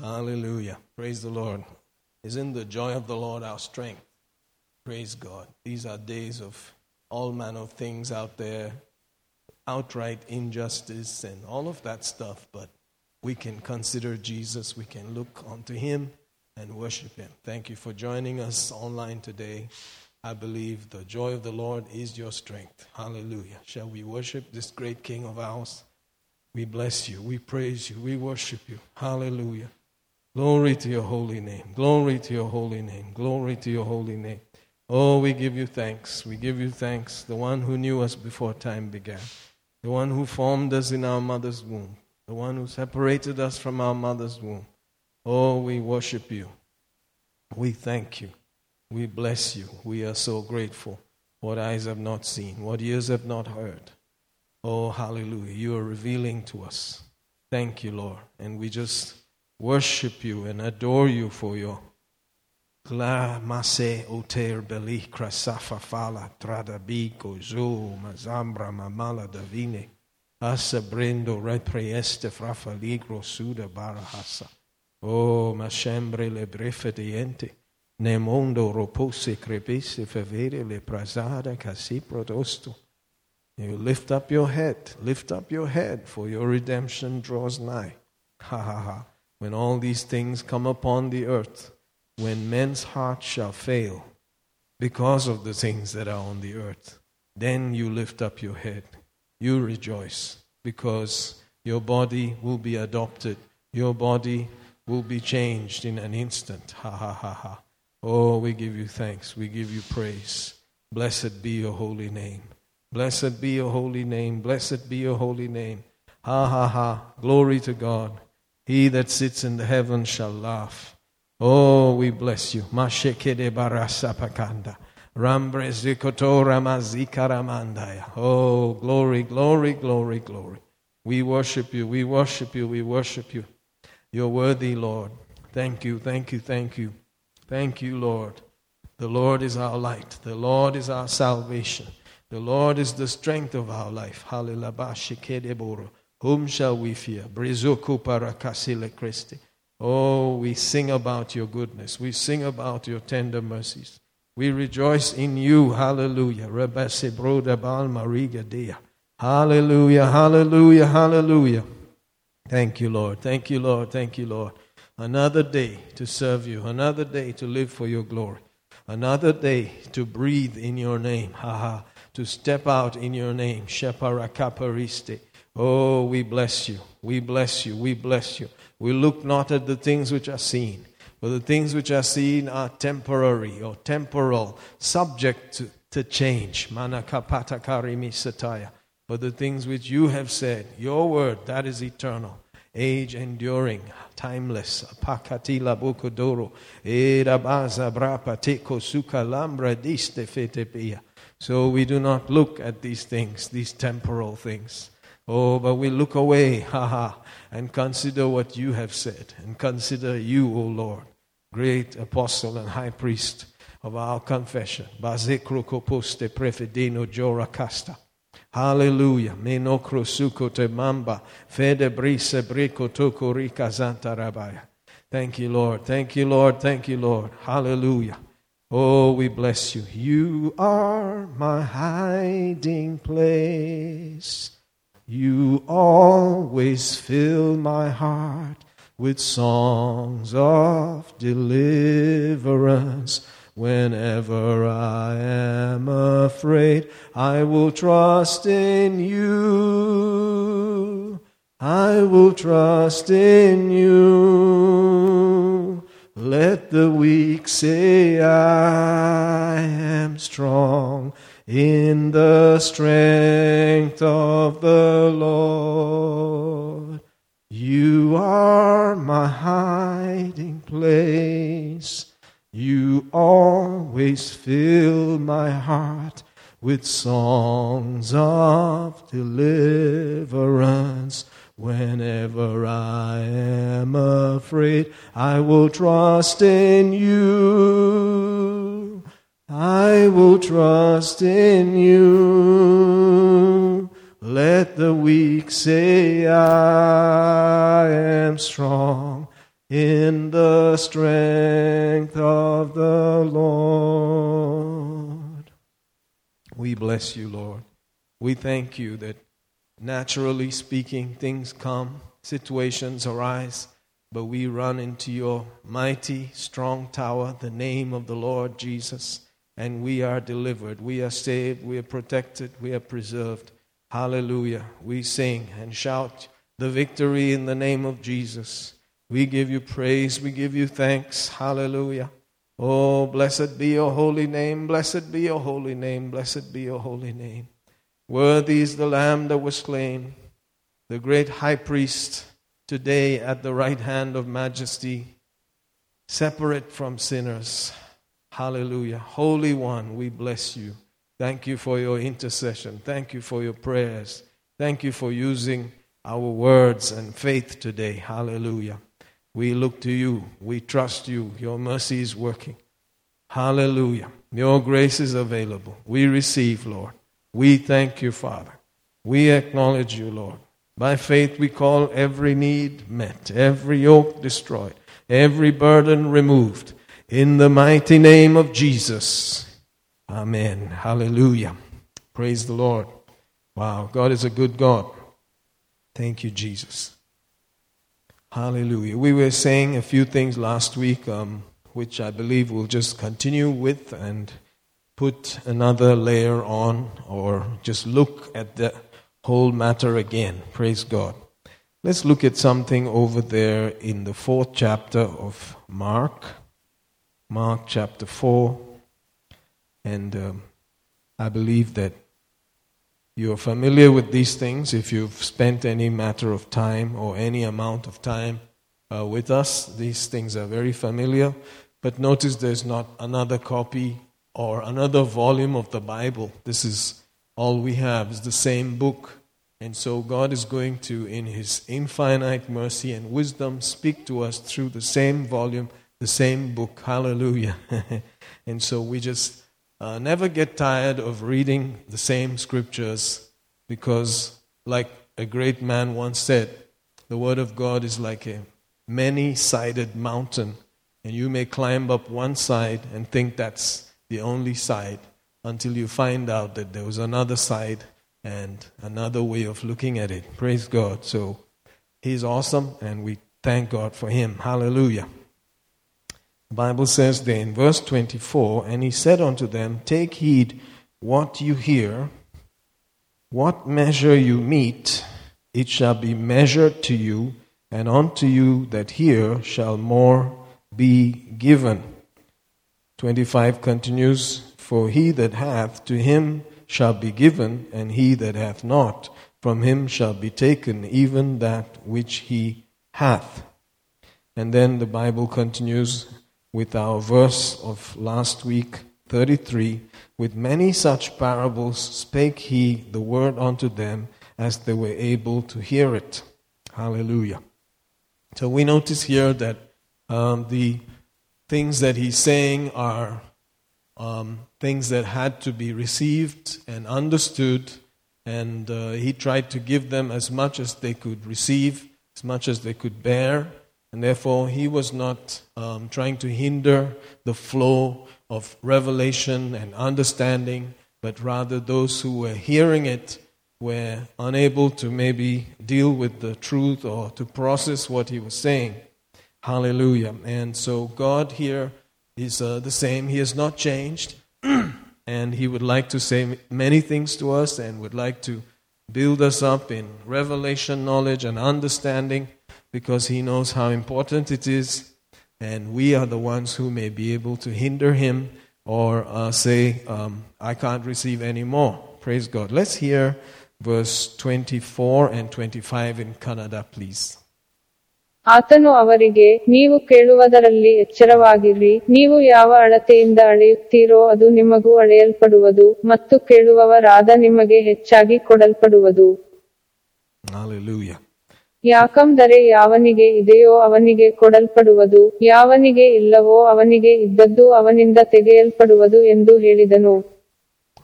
Hallelujah. Praise the Lord. Isn't the joy of the Lord our strength? Praise God. These are days of all manner of things out there, outright injustice and all of that stuff, but we can consider Jesus, we can look unto him and worship him. Thank you for joining us online today. I believe the joy of the Lord is your strength. Hallelujah. Shall we worship this great King of ours? We bless you, we praise you, we worship you. Hallelujah. Glory to your holy name. Glory to your holy name. Glory to your holy name. Oh, we give you thanks. We give you thanks. The one who knew us before time began, the one who formed us in our mother's womb, the one who separated us from our mother's womb. Oh, we worship you. We thank you. We bless you. We are so grateful. What eyes have not seen, what ears have not heard. Oh, hallelujah. You are revealing to us. Thank you, Lord. And we just worship you and adore you for your Gla mase oter beli krasafa fala tradabico zo mazambra mamala davine. Asa brendo reprieste frafa ligro suda barahasa. Oh, ma sempre le brefe diente. Ne mondo repose crepisse favere le prasada casi prodosto. You lift up your head, lift up your head, for your redemption draws nigh. Ha ha ha. When all these things come upon the earth, when men's hearts shall fail because of the things that are on the earth, then you lift up your head you rejoice because your body will be adopted. Your body will be changed in an instant. Ha ha ha ha. Oh, we give you thanks. We give you praise. Blessed be your holy name. Blessed be your holy name. Blessed be your holy name. Ha ha ha. Glory to God. He that sits in the heavens shall laugh. Oh, we bless you. Mashekede barasapakanda. Oh, glory, glory, glory, glory. We worship you, we worship you, we worship you. You're worthy, Lord. Thank you, thank you, thank you. Thank you, Lord. The Lord is our light. The Lord is our salvation. The Lord is the strength of our life. Hallelujah. Whom shall we fear? Oh, we sing about your goodness. We sing about your tender mercies. We rejoice in you. Hallelujah. Hallelujah. Hallelujah. Hallelujah. Thank you, Lord. Thank you, Lord. Thank you, Lord. Another day to serve you. Another day to live for your glory. Another day to breathe in your name. Ha ha. To step out in your name. Sheparakapariste. Oh, we bless you. We bless you. We bless you. We look not at the things which are seen, but the things which are seen are temporary or temporal, subject to, to change. Manakapatakarimi But the things which you have said, your word, that is eternal, age enduring, timeless. Pakatila bukodoro. Erabaza brapa teko suka lambra diste fetepia. So we do not look at these things, these temporal things. Oh, but we look away, haha, and consider what you have said, and consider you, O Lord, great apostle and high priest of our confession. Bazekrokoposte prefedino jorakasta. Hallelujah. Menokro suko te mamba. Fede brise rika zanta rabaya. Thank you, Lord. Thank you, Lord. Thank you, Lord. Hallelujah. Oh, we bless you. You are my hiding place. You always fill my heart with songs of deliverance. Whenever I am afraid, I will trust in you. I will trust in you. Let the weak say, I am strong in the strength of the Lord. You are my hiding place. You always fill my heart with songs of deliverance. Whenever I am afraid, I will trust in you. I will trust in you. Let the weak say, I am strong in the strength of the Lord. We bless you, Lord. We thank you that naturally speaking, things come, situations arise, but we run into your mighty, strong tower, the name of the Lord Jesus, and we are delivered. We are saved, we are protected, we are preserved. Hallelujah. We sing and shout the victory in the name of Jesus. We give you praise, we give you thanks. Hallelujah. Oh, blessed be your holy name, blessed be your holy name, blessed be your holy name. Worthy is the Lamb that was slain, the great high priest today at the right hand of majesty, separate from sinners. Hallelujah. Holy One, we bless you. Thank you for your intercession. Thank you for your prayers. Thank you for using our words and faith today. Hallelujah. We look to you. We trust you. Your mercy is working. Hallelujah. Your grace is available. We receive, Lord. We thank you, Father. We acknowledge you, Lord. By faith, we call every need met, every yoke destroyed, every burden removed. In the mighty name of Jesus. Amen. Hallelujah. Praise the Lord. Wow, God is a good God. Thank you, Jesus. Hallelujah. We were saying a few things last week, um, which I believe we'll just continue with and put another layer on or just look at the whole matter again. Praise God. Let's look at something over there in the fourth chapter of Mark. Mark chapter 4. And um, I believe that you're familiar with these things if you've spent any matter of time or any amount of time uh, with us. These things are very familiar. But notice there's not another copy or another volume of the Bible. This is all we have, is the same book. And so God is going to, in His infinite mercy and wisdom, speak to us through the same volume, the same book. Hallelujah. and so we just uh, never get tired of reading the same scriptures because, like a great man once said, the Word of God is like a many sided mountain, and you may climb up one side and think that's the only side until you find out that there was another side and another way of looking at it. Praise God. So, He's awesome, and we thank God for Him. Hallelujah. The Bible says there in verse 24, and he said unto them, Take heed what you hear, what measure you mete, it shall be measured to you, and unto you that hear shall more be given. 25 continues, For he that hath, to him shall be given, and he that hath not, from him shall be taken even that which he hath. And then the Bible continues, with our verse of last week, 33 With many such parables spake he the word unto them as they were able to hear it. Hallelujah. So we notice here that um, the things that he's saying are um, things that had to be received and understood, and uh, he tried to give them as much as they could receive, as much as they could bear. And therefore, he was not um, trying to hinder the flow of revelation and understanding, but rather those who were hearing it were unable to maybe deal with the truth or to process what he was saying. Hallelujah. And so, God here is uh, the same. He has not changed. and he would like to say many things to us and would like to build us up in revelation, knowledge, and understanding because he knows how important it is, and we are the ones who may be able to hinder him or uh, say, um, I can't receive any more. Praise God. Let's hear verse 24 and 25 in Kannada, please. ಆತನು ಅವರಿಗೆ ನೀವು ಕೇಳುವುದರಲ್ಲಿ ಎಚ್ಚರವಾಗಿರ್ರಿ ನೀವು ಯಾವ ಅಳತೆಯಿಂದ ಅಳೆಯುತ್ತೀರೋ ಅದು ನಿಮಗೂ ಅಳೆಯಲ್ಪಡುವುದು ಮತ್ತು ಕೇಳುವವರಾದ ನಿಮಗೆ ಹೆಚ್ಚಾಗಿ ಕೊಡಲ್ಪಡುವುದು Hallelujah. ಯಾಕಂದರೆ ಯಾವನಿಗೆ ಇದೆಯೋ ಅವನಿಗೆ ಕೊಡಲ್ಪಡುವುದು ಯಾವನಿಗೆ ಇಲ್ಲವೋ ಅವನಿಗೆ ಇದ್ದದ್ದು ಅವನಿಂದ ತೆಗೆಯಲ್ಪಡುವುದು ಎಂದು ಹೇಳಿದನು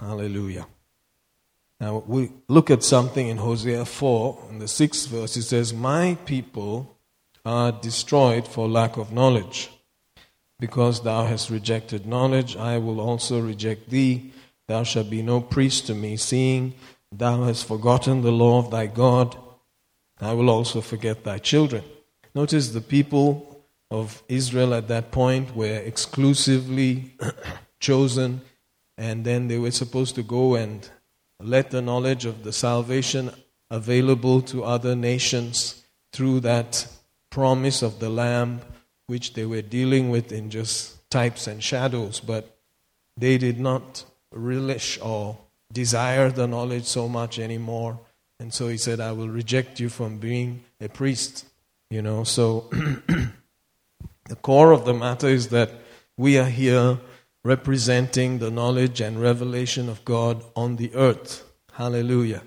Hallelujah. Now we look at something in Hosea 4, in the sixth verse. It says, My people are destroyed for lack of knowledge. Because thou hast rejected knowledge, I will also reject thee. Thou shalt be no priest to me, seeing thou hast forgotten the law of thy God. I will also forget thy children. Notice the people of Israel at that point were exclusively chosen, and then they were supposed to go and let the knowledge of the salvation available to other nations through that promise of the Lamb, which they were dealing with in just types and shadows, but they did not relish or desire the knowledge so much anymore. And so he said, I will reject you from being a priest. You know, so the core of the matter is that we are here representing the knowledge and revelation of God on the earth. Hallelujah.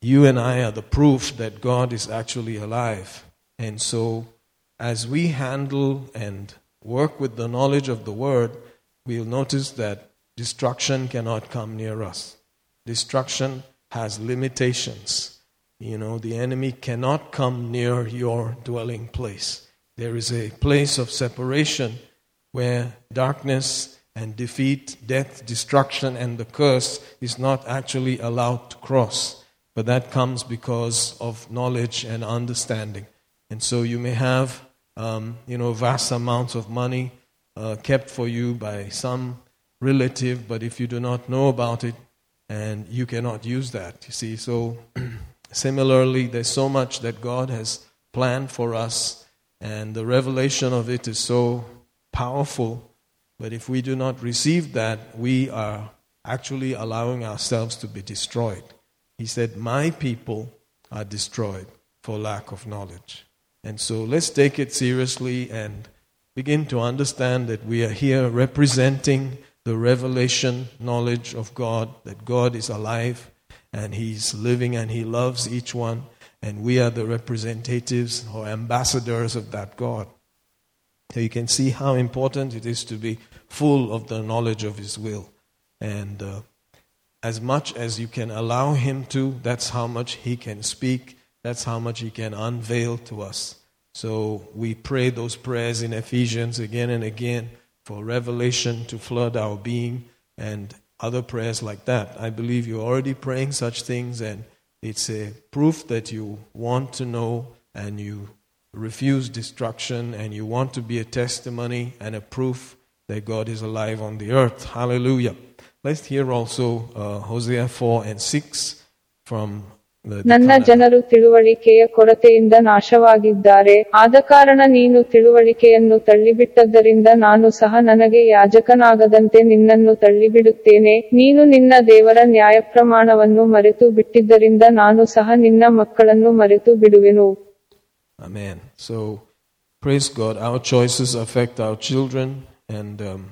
You and I are the proof that God is actually alive. And so, as we handle and work with the knowledge of the Word, we'll notice that destruction cannot come near us. Destruction has limitations. You know, the enemy cannot come near your dwelling place. There is a place of separation where darkness and defeat, death, destruction, and the curse is not actually allowed to cross. But that comes because of knowledge and understanding. And so you may have, um, you know, vast amounts of money uh, kept for you by some relative, but if you do not know about it, and you cannot use that, you see. So, similarly, there's so much that God has planned for us, and the revelation of it is so powerful. But if we do not receive that, we are actually allowing ourselves to be destroyed. He said, My people are destroyed for lack of knowledge. And so let's take it seriously and begin to understand that we are here representing the revelation knowledge of God, that God is alive and He's living and He loves each one, and we are the representatives or ambassadors of that God. So you can see how important it is to be full of the knowledge of His will. And uh, as much as you can allow Him to, that's how much He can speak that's how much He can unveil to us. So we pray those prayers in Ephesians again and again for revelation to flood our being and other prayers like that. I believe you're already praying such things, and it's a proof that you want to know and you refuse destruction and you want to be a testimony and a proof that God is alive on the earth. Hallelujah. Let's hear also uh, Hosea 4 and 6 from ನನ್ನ ಜನರು ತಿಳುವಳಿಕೆಯ ಕೊರತೆಯಿಂದ ನಾಶವಾಗಿದ್ದಾರೆ ಆದಕಾರಣ ನೀನು ತಿಳುವಳಿಕೆಯನ್ನು ತಳ್ಳಿಬಿಟ್ಟದ್ದರಿಂದ ನಾನು ಸಹ ನನಗೆ ಯಾಜಕನಾಗದಂತೆ ನಿನ್ನನ್ನು ತಳ್ಳಿಬಿಡುತ್ತೇನೆ ನೀನು ನಿನ್ನ ದೇವರ ನ್ಯಾಯಪ್ರಮಾಣವನ್ನು ಮರೆತು ಬಿಟ್ಟಿದ್ದರಿಂದ ನಾನು ಸಹ ನಿನ್ನ ಮಕ್ಕಳನ್ನು ಮರೆತು ಬಿಡುವೆನು Amen. So, praise God. Our choices affect our children, and um,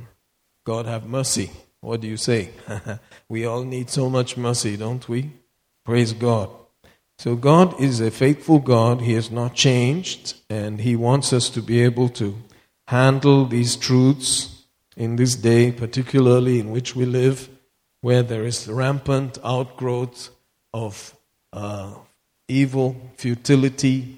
God have mercy. What do you say? we all need so much mercy, don't we? Praise God. So God is a faithful God. He has not changed, and He wants us to be able to handle these truths in this day, particularly in which we live, where there is rampant outgrowth of uh, evil, futility,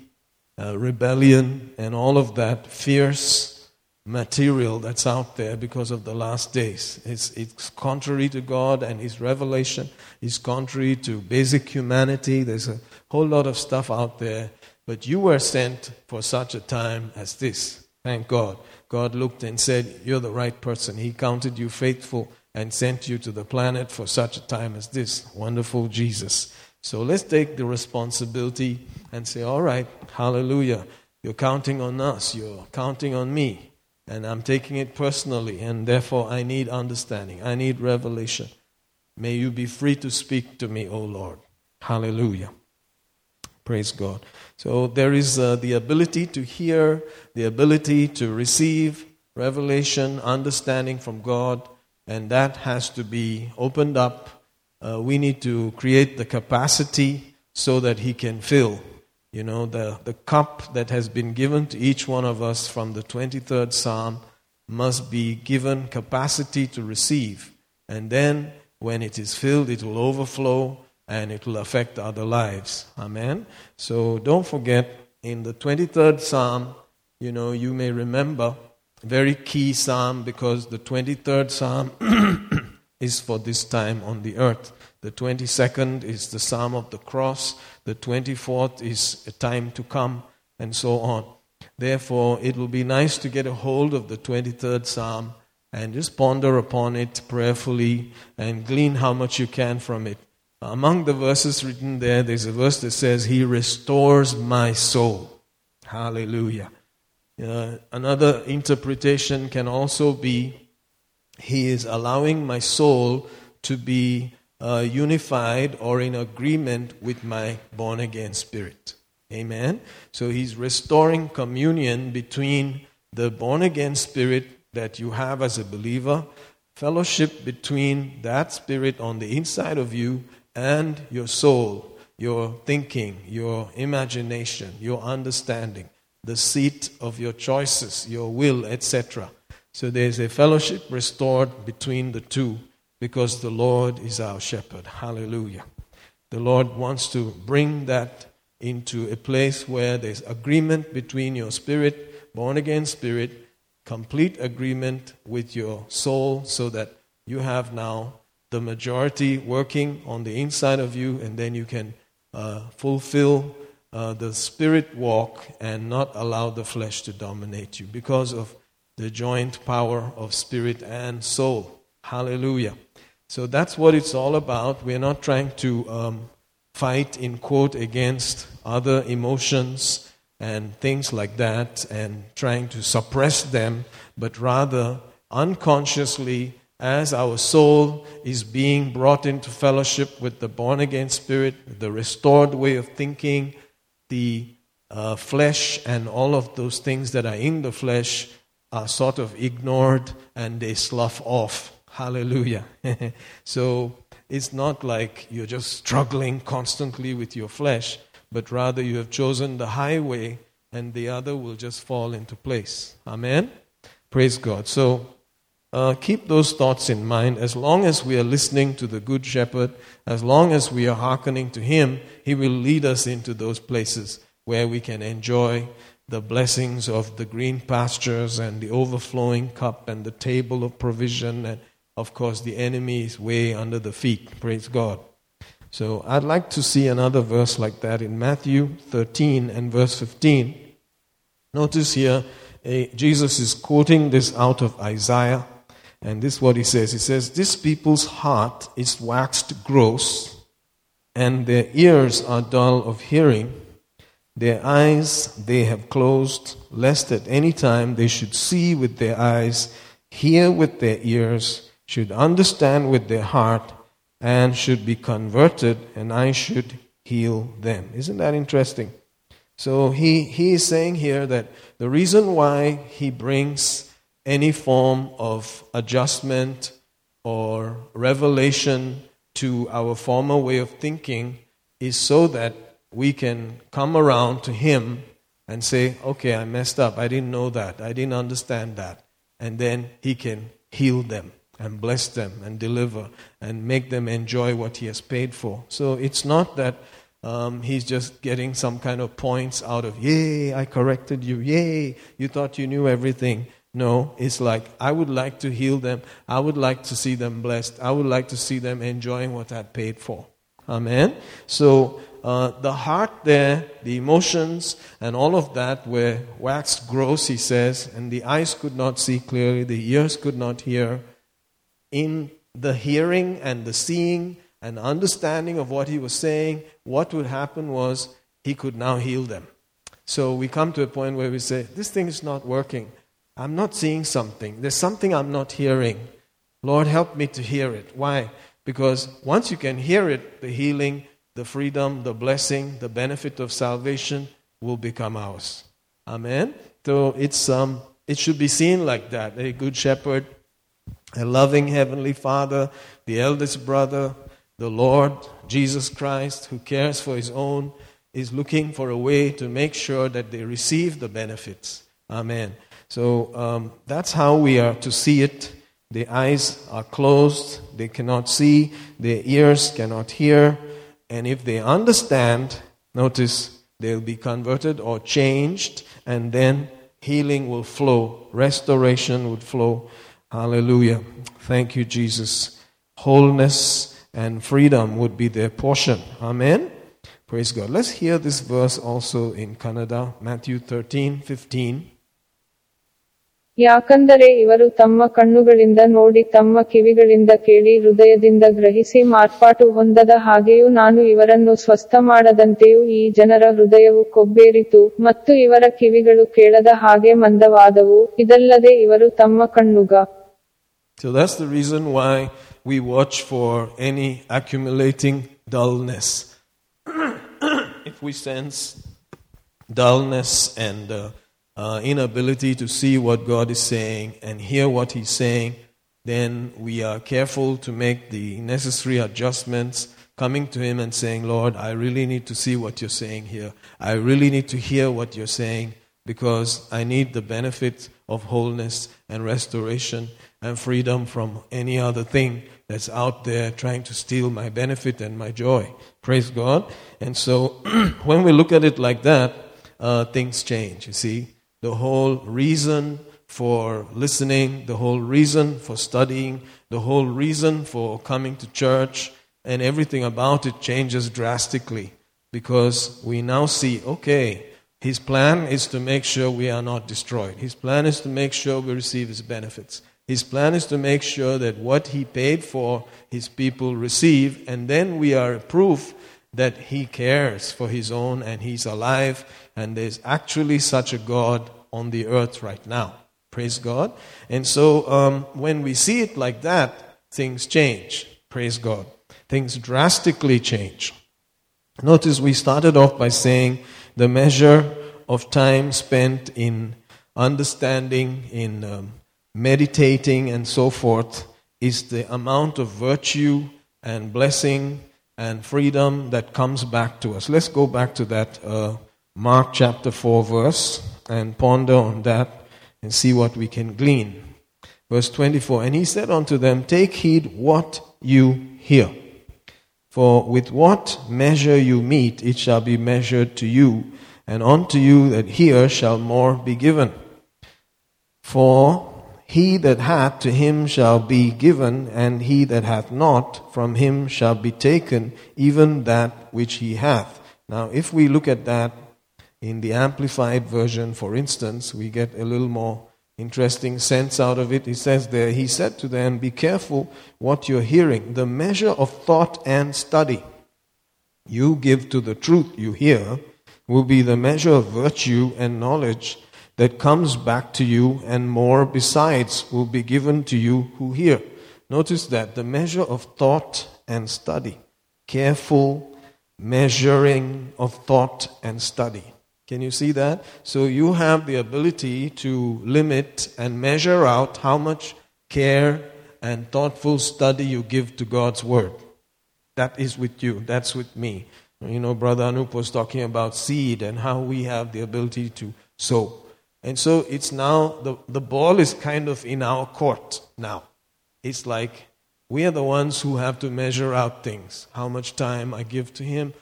uh, rebellion, and all of that fierce material that's out there because of the last days. It's, it's contrary to God and His revelation. It's contrary to basic humanity. There's a whole lot of stuff out there. But you were sent for such a time as this. Thank God. God looked and said, You're the right person. He counted you faithful and sent you to the planet for such a time as this. Wonderful Jesus. So let's take the responsibility and say, All right, hallelujah. You're counting on us. You're counting on me. And I'm taking it personally, and therefore I need understanding. I need revelation. May you be free to speak to me, O Lord. Hallelujah. Praise God. So there is uh, the ability to hear, the ability to receive revelation, understanding from God, and that has to be opened up. Uh, we need to create the capacity so that He can fill. You know, the, the cup that has been given to each one of us from the 23rd Psalm must be given capacity to receive. And then, when it is filled, it will overflow and it will affect other lives. Amen. So don't forget, in the 23rd Psalm, you know, you may remember, very key psalm because the 23rd psalm is for this time on the earth. The 22nd is the psalm of the cross. The 24th is a time to come, and so on. Therefore, it will be nice to get a hold of the 23rd psalm and just ponder upon it prayerfully and glean how much you can from it. Among the verses written there, there's a verse that says, He restores my soul. Hallelujah. Uh, another interpretation can also be He is allowing my soul to be uh, unified or in agreement with my born again spirit. Amen. So He's restoring communion between the born again spirit that you have as a believer, fellowship between that spirit on the inside of you and your soul, your thinking, your imagination, your understanding the seat of your choices, your will, etc. So there's a fellowship restored between the two because the Lord is our shepherd. Hallelujah. The Lord wants to bring that into a place where there's agreement between your spirit, born again spirit, complete agreement with your soul, so that you have now the majority working on the inside of you, and then you can uh, fulfill uh, the spirit walk and not allow the flesh to dominate you because of the joint power of spirit and soul. Hallelujah. So that's what it's all about. We're not trying to um, fight, in quote, against other emotions and things like that and trying to suppress them, but rather unconsciously, as our soul is being brought into fellowship with the born again spirit, the restored way of thinking, the uh, flesh and all of those things that are in the flesh are sort of ignored and they slough off. Hallelujah. so it's not like you're just struggling constantly with your flesh, but rather you have chosen the highway and the other will just fall into place. Amen? Praise God. So uh, keep those thoughts in mind. As long as we are listening to the Good Shepherd, as long as we are hearkening to Him, He will lead us into those places where we can enjoy the blessings of the green pastures and the overflowing cup and the table of provision and, of course, the enemy's way under the feet. Praise God. So I'd like to see another verse like that in Matthew 13 and verse 15. Notice here, Jesus is quoting this out of Isaiah. And this is what he says. He says, This people's heart is waxed gross, and their ears are dull of hearing. Their eyes they have closed, lest at any time they should see with their eyes, hear with their ears, should understand with their heart, and should be converted, and I should heal them. Isn't that interesting? So he, he is saying here that the reason why he brings any form of adjustment or revelation to our former way of thinking is so that we can come around to Him and say, okay, I messed up. I didn't know that. I didn't understand that. And then He can heal them and bless them and deliver and make them enjoy what He has paid for. So it's not that um, He's just getting some kind of points out of, yay, I corrected you. Yay, you thought you knew everything. No, it's like, I would like to heal them. I would like to see them blessed. I would like to see them enjoying what I paid for. Amen. So, uh, the heart there, the emotions, and all of that were waxed gross, he says, and the eyes could not see clearly, the ears could not hear. In the hearing and the seeing and understanding of what he was saying, what would happen was he could now heal them. So we come to a point where we say, This thing is not working. I'm not seeing something. There's something I'm not hearing. Lord, help me to hear it. Why? Because once you can hear it, the healing, the freedom, the blessing, the benefit of salvation will become ours. Amen. So it's um it should be seen like that. A good shepherd, a loving heavenly father, the eldest brother, the Lord Jesus Christ who cares for his own is looking for a way to make sure that they receive the benefits. Amen. So um, that's how we are to see it. The eyes are closed, they cannot see, their ears cannot hear, and if they understand, notice they'll be converted or changed, and then healing will flow, restoration would flow. Hallelujah. Thank you, Jesus. Wholeness and freedom would be their portion. Amen. Praise God. Let's hear this verse also in Kannada, Matthew 13 15. ಯಾಕಂದರೆ ಇವರು ತಮ್ಮ ಕಣ್ಣುಗಳಿಂದ ನೋಡಿ ತಮ್ಮ ಕಿವಿಗಳಿಂದ ಕೇಳಿ ಹೃದಯದಿಂದ ಗ್ರಹಿಸಿ ಮಾರ್ಪಾಟು ಹೊಂದದ ಹಾಗೆಯೂ ನಾನು ಇವರನ್ನು ಸ್ವಸ್ಥ ಮಾಡದಂತೆಯೂ ಈ ಜನರ ಹೃದಯವು ಕೊಬ್ಬೇರಿತು ಮತ್ತು ಇವರ ಕಿವಿಗಳು ಕೇಳದ ಹಾಗೆ ಮಂದವಾದವು ಇದಲ್ಲದೆ ಇವರು ತಮ್ಮ ಕಣ್ಣುಗ So that's the reason why we watch for any accumulating dullness. if we sense dullness and uh, uh, inability to see what God is saying and hear what He's saying, then we are careful to make the necessary adjustments, coming to Him and saying, Lord, I really need to see what you're saying here. I really need to hear what you're saying because I need the benefit of wholeness and restoration and freedom from any other thing that's out there trying to steal my benefit and my joy. Praise God. And so when we look at it like that, uh, things change, you see. The whole reason for listening, the whole reason for studying, the whole reason for coming to church, and everything about it changes drastically because we now see okay, his plan is to make sure we are not destroyed. His plan is to make sure we receive his benefits. His plan is to make sure that what he paid for, his people receive, and then we are proof that he cares for his own and he's alive, and there's actually such a God on the earth right now. Praise God. And so um, when we see it like that, things change. Praise God. Things drastically change. Notice we started off by saying the measure of time spent in understanding, in um, meditating, and so forth is the amount of virtue and blessing and freedom that comes back to us. Let's go back to that uh, Mark chapter 4 verse and ponder on that and see what we can glean. Verse 24 And he said unto them, Take heed what you hear. For with what measure you mete, it shall be measured to you, and unto you that hear shall more be given. For he that hath, to him shall be given, and he that hath not, from him shall be taken, even that which he hath. Now, if we look at that in the Amplified Version, for instance, we get a little more interesting sense out of it. He says there, He said to them, Be careful what you're hearing. The measure of thought and study you give to the truth you hear will be the measure of virtue and knowledge that comes back to you, and more besides will be given to you who hear. Notice that the measure of thought and study, careful measuring of thought and study. Can you see that? So you have the ability to limit and measure out how much care and thoughtful study you give to God's Word. That is with you, that's with me. You know, Brother Anup was talking about seed and how we have the ability to sow. And so it's now, the, the ball is kind of in our court now. It's like we are the ones who have to measure out things. How much time I give to Him,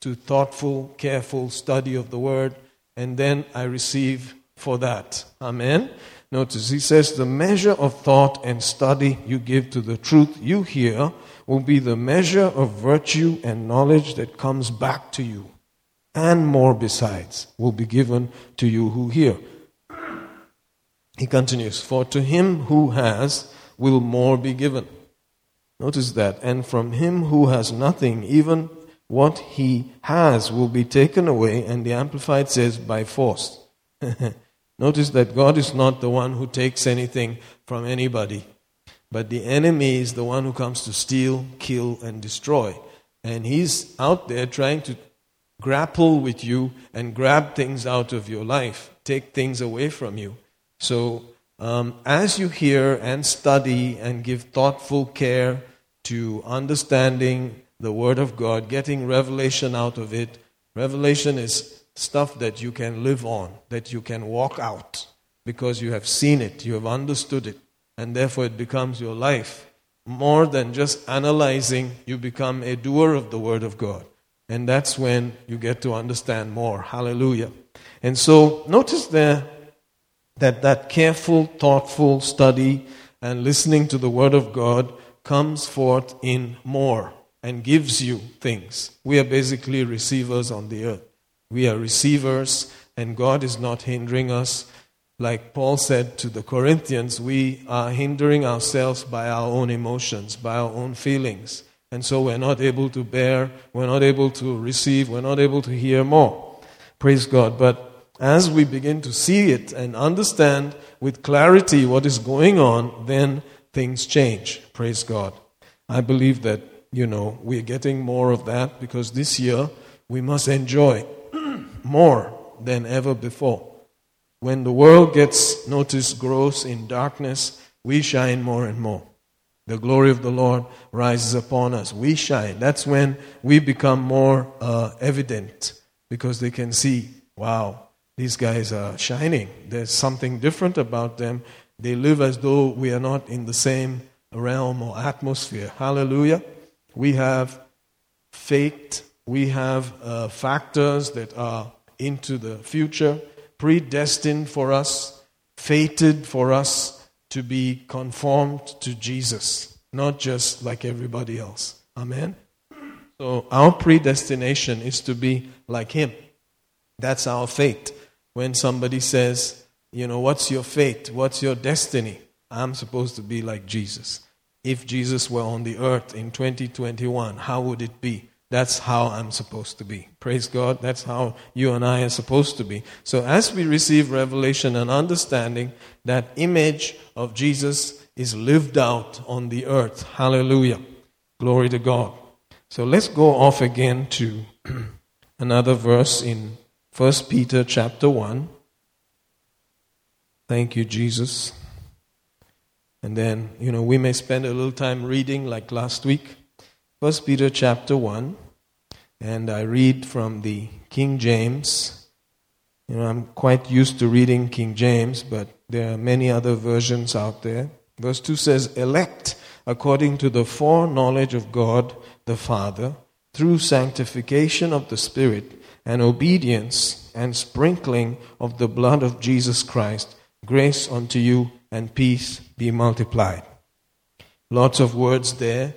to thoughtful, careful study of the Word, and then I receive for that. Amen. Notice he says, the measure of thought and study you give to the truth you hear will be the measure of virtue and knowledge that comes back to you. And more besides will be given to you who hear. He continues, For to him who has will more be given. Notice that. And from him who has nothing, even what he has will be taken away. And the Amplified says, by force. Notice that God is not the one who takes anything from anybody, but the enemy is the one who comes to steal, kill, and destroy. And he's out there trying to grapple with you and grab things out of your life, take things away from you. So, um, as you hear and study and give thoughtful care to understanding the Word of God, getting revelation out of it, revelation is stuff that you can live on, that you can walk out because you have seen it, you have understood it, and therefore it becomes your life. More than just analyzing, you become a doer of the Word of God. And that's when you get to understand more. Hallelujah. And so, notice there that that careful, thoughtful study and listening to the Word of God comes forth in more and gives you things. We are basically receivers on the earth. We are receivers, and God is not hindering us. Like Paul said to the Corinthians, we are hindering ourselves by our own emotions, by our own feelings. And so we're not able to bear, we're not able to receive, we're not able to hear more. Praise God. But as we begin to see it and understand with clarity what is going on, then things change. Praise God. I believe that, you know, we're getting more of that because this year we must enjoy more than ever before. When the world gets noticed grows in darkness, we shine more and more. The glory of the Lord rises upon us. We shine. That's when we become more uh, evident because they can see, wow, these guys are shining. There's something different about them. They live as though we are not in the same realm or atmosphere. Hallelujah. We have faked, we have uh, factors that are into the future, predestined for us, fated for us to be conformed to Jesus, not just like everybody else. Amen? So our predestination is to be like Him. That's our fate. When somebody says, you know, what's your fate? What's your destiny? I'm supposed to be like Jesus. If Jesus were on the earth in 2021, how would it be? That's how I'm supposed to be. Praise God. That's how you and I are supposed to be. So, as we receive revelation and understanding, that image of Jesus is lived out on the earth. Hallelujah. Glory to God. So, let's go off again to another verse in 1 Peter chapter 1. Thank you, Jesus. And then, you know, we may spend a little time reading like last week. First Peter chapter 1, and I read from the King James. You know, I'm quite used to reading King James, but there are many other versions out there. Verse 2 says, Elect according to the foreknowledge of God the Father, through sanctification of the Spirit and obedience and sprinkling of the blood of Jesus Christ, grace unto you and peace be multiplied. Lots of words there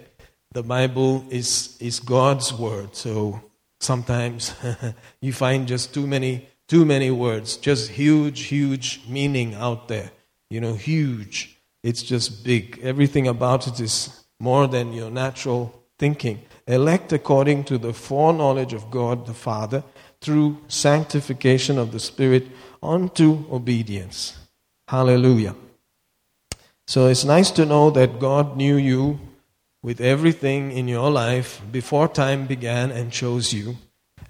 the Bible is, is God's word. So sometimes you find just too many, too many words, just huge, huge meaning out there. You know, huge. It's just big. Everything about it is more than your natural thinking. Elect according to the foreknowledge of God the Father through sanctification of the Spirit unto obedience. Hallelujah. So it's nice to know that God knew you with everything in your life before time began and chose you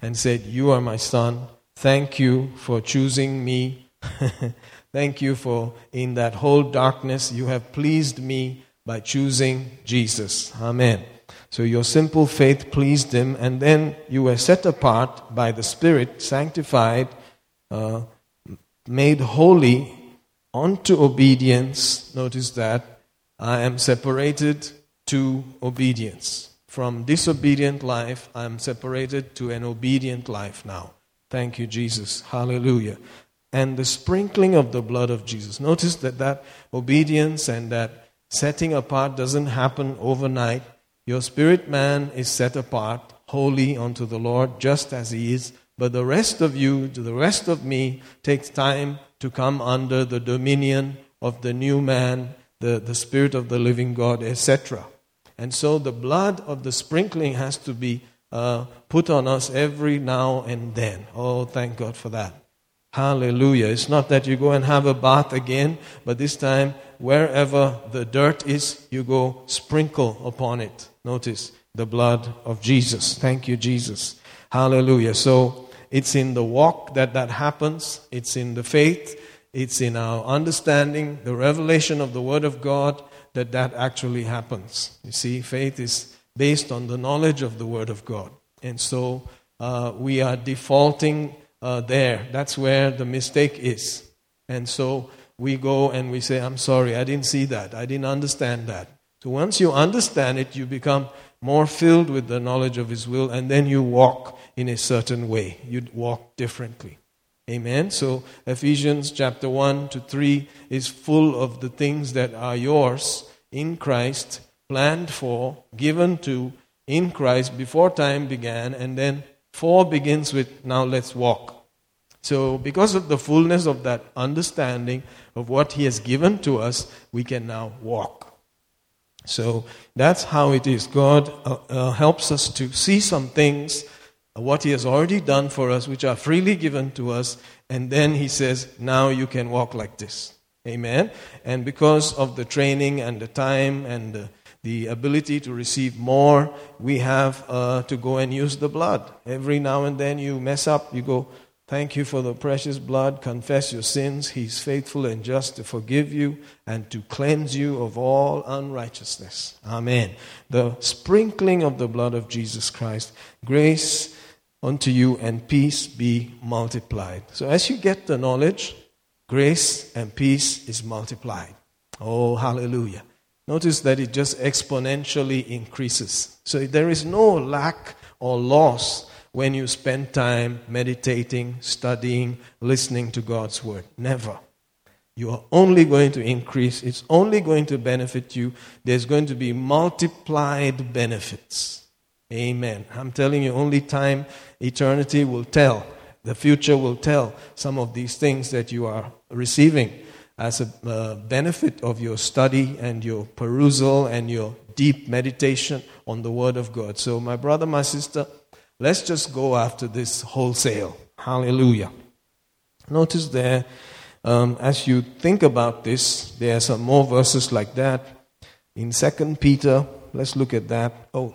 and said, You are my son. Thank you for choosing me. Thank you for in that whole darkness you have pleased me by choosing Jesus. Amen. So your simple faith pleased him, and then you were set apart by the Spirit, sanctified, uh, made holy unto obedience. Notice that I am separated to obedience. From disobedient life, I'm separated to an obedient life now. Thank you, Jesus. Hallelujah. And the sprinkling of the blood of Jesus. Notice that that obedience and that setting apart doesn't happen overnight. Your spirit man is set apart, holy unto the Lord, just as he is. But the rest of you, to the rest of me, takes time to come under the dominion of the new man, the, the Spirit of the living God, etc. And so the blood of the sprinkling has to be uh, put on us every now and then. Oh, thank God for that. Hallelujah. It's not that you go and have a bath again, but this time, wherever the dirt is, you go sprinkle upon it. Notice the blood of Jesus. Thank you, Jesus. Hallelujah. So it's in the walk that that happens, it's in the faith, it's in our understanding, the revelation of the Word of God that that actually happens. You see, faith is based on the knowledge of the Word of God. And so uh, we are defaulting uh, there. That's where the mistake is. And so we go and we say, I'm sorry, I didn't see that. I didn't understand that. So once you understand it, you become more filled with the knowledge of His will, and then you walk in a certain way. You'd walk differently. Amen. So Ephesians chapter 1 to 3 is full of the things that are yours in Christ, planned for, given to in Christ before time began, and then 4 begins with now let's walk. So, because of the fullness of that understanding of what He has given to us, we can now walk. So, that's how it is. God uh, uh, helps us to see some things, what He has already done for us, which are freely given to us, and then He says, Now you can walk like this. Amen. And because of the training and the time and the, the ability to receive more, we have uh, to go and use the blood. Every now and then you mess up, you go, Thank you for the precious blood. Confess your sins. He's faithful and just to forgive you and to cleanse you of all unrighteousness. Amen. The sprinkling of the blood of Jesus Christ. Grace unto you and peace be multiplied. So as you get the knowledge, grace and peace is multiplied. Oh, hallelujah. Notice that it just exponentially increases. So there is no lack or loss when you spend time meditating, studying, listening to God's word. Never. You are only going to increase, it's only going to benefit you. There's going to be multiplied benefits. Amen. I'm telling you, only time, eternity will tell. The future will tell some of these things that you are receiving as a uh, benefit of your study and your perusal and your deep meditation on the Word of God. So, my brother, my sister, Let's just go after this wholesale. Hallelujah. Notice there, um, as you think about this, there are some more verses like that. In Second Peter, let's look at that. Oh,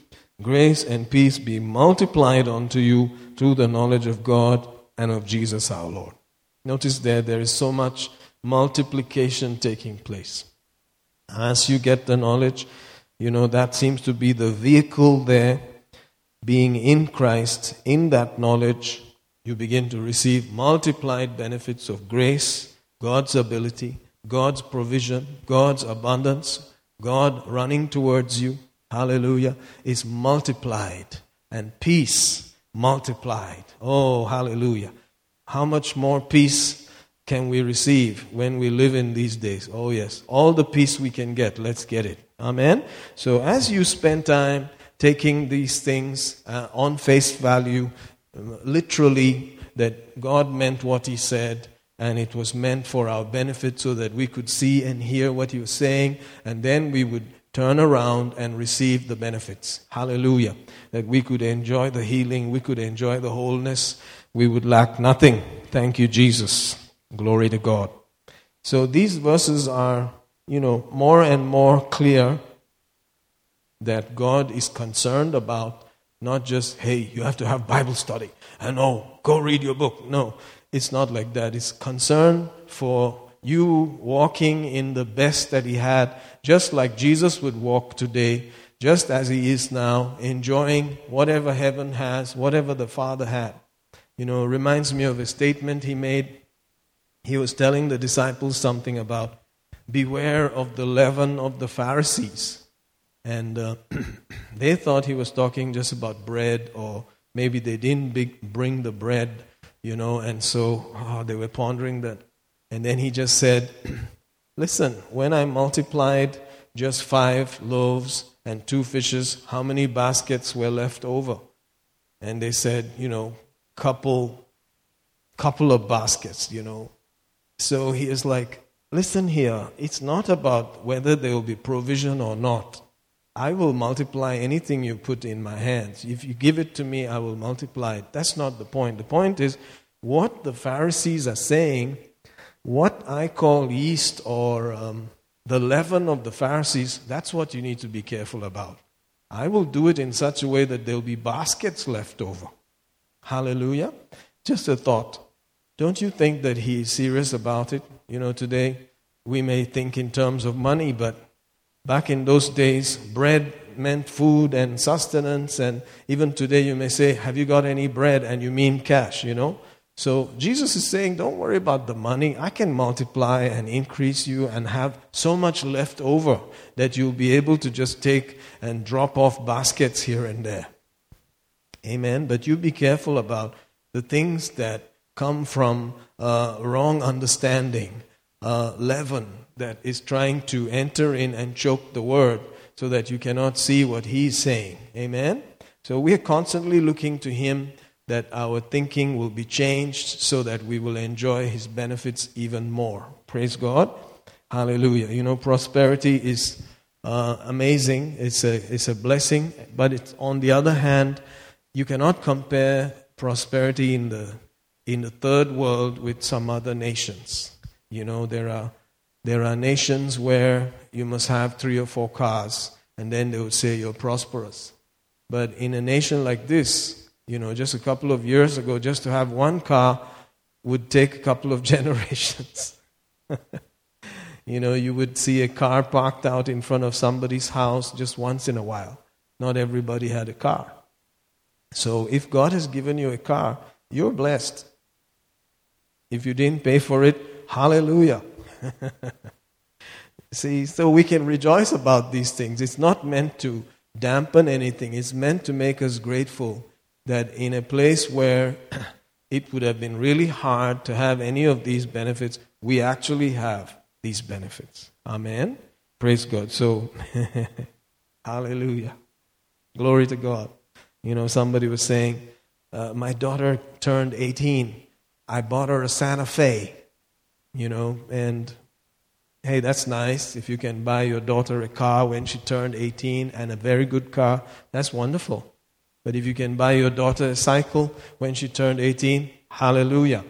Grace and peace be multiplied unto you through the knowledge of God and of Jesus our Lord. Notice there, there is so much multiplication taking place. As you get the knowledge, you know, that seems to be the vehicle there, being in Christ, in that knowledge, you begin to receive multiplied benefits of grace, God's ability, God's provision, God's abundance, God running towards you, hallelujah, is multiplied, and peace multiplied. Oh, hallelujah. How much more peace can we receive when we live in these days? Oh, yes. All the peace we can get, let's get it. Amen. So, as you spend time taking these things uh, on face value, literally, that God meant what He said, and it was meant for our benefit so that we could see and hear what He was saying, and then we would turn around and receive the benefits. Hallelujah. That we could enjoy the healing, we could enjoy the wholeness, we would lack nothing. Thank you, Jesus. Glory to God. So these verses are, you know, more and more clear that God is concerned about not just, hey, you have to have Bible study and oh, go read your book. No, it's not like that. It's concern for you walking in the best that He had, just like Jesus would walk today, just as He is now, enjoying whatever heaven has, whatever the Father had. You know, reminds me of a statement He made. He was telling the disciples something about beware of the leaven of the Pharisees. And uh, they thought he was talking just about bread, or maybe they didn't bring the bread, you know, and so oh, they were pondering that. And then he just said, Listen, when I multiplied just five loaves and two fishes, how many baskets were left over? And they said, You know, couple, couple of baskets, you know. So he is like, Listen here, it's not about whether there will be provision or not. I will multiply anything you put in my hands. If you give it to me, I will multiply it. That's not the point. The point is what the Pharisees are saying, what I call yeast or um, the leaven of the Pharisees, that's what you need to be careful about. I will do it in such a way that there will be baskets left over. Hallelujah. Just a thought. Don't you think that he is serious about it? You know, today we may think in terms of money, but back in those days, bread meant food and sustenance. And even today, you may say, Have you got any bread? And you mean cash, you know? So Jesus is saying, Don't worry about the money. I can multiply and increase you and have so much left over that you'll be able to just take and drop off baskets here and there. Amen. But you be careful about the things that come from uh, wrong understanding, uh, leaven that is trying to enter in and choke the word so that you cannot see what he's saying. Amen? So we are constantly looking to him that our thinking will be changed so that we will enjoy his benefits even more. Praise God. Hallelujah. You know, prosperity is uh, amazing, it's a, it's a blessing, but it's, on the other hand, you cannot compare prosperity in the, in the third world with some other nations. You know, there are there are nations where you must have three or four cars, and then they would say you're prosperous. But in a nation like this, you know, just a couple of years ago, just to have one car would take a couple of generations. you know, you would see a car parked out in front of somebody's house just once in a while. Not everybody had a car. So if God has given you a car, you're blessed. If you didn't pay for it, hallelujah. See, so we can rejoice about these things. It's not meant to dampen anything, it's meant to make us grateful that in a place where it would have been really hard to have any of these benefits, we actually have these benefits. Amen. Praise God. So, hallelujah. Glory to God. You know, somebody was saying, uh, My daughter turned 18. I bought her a Santa Fe you know, and hey, that's nice. If you can buy your daughter a car when she turned 18 and a very good car, that's wonderful. But if you can buy your daughter a cycle when she turned 18, hallelujah.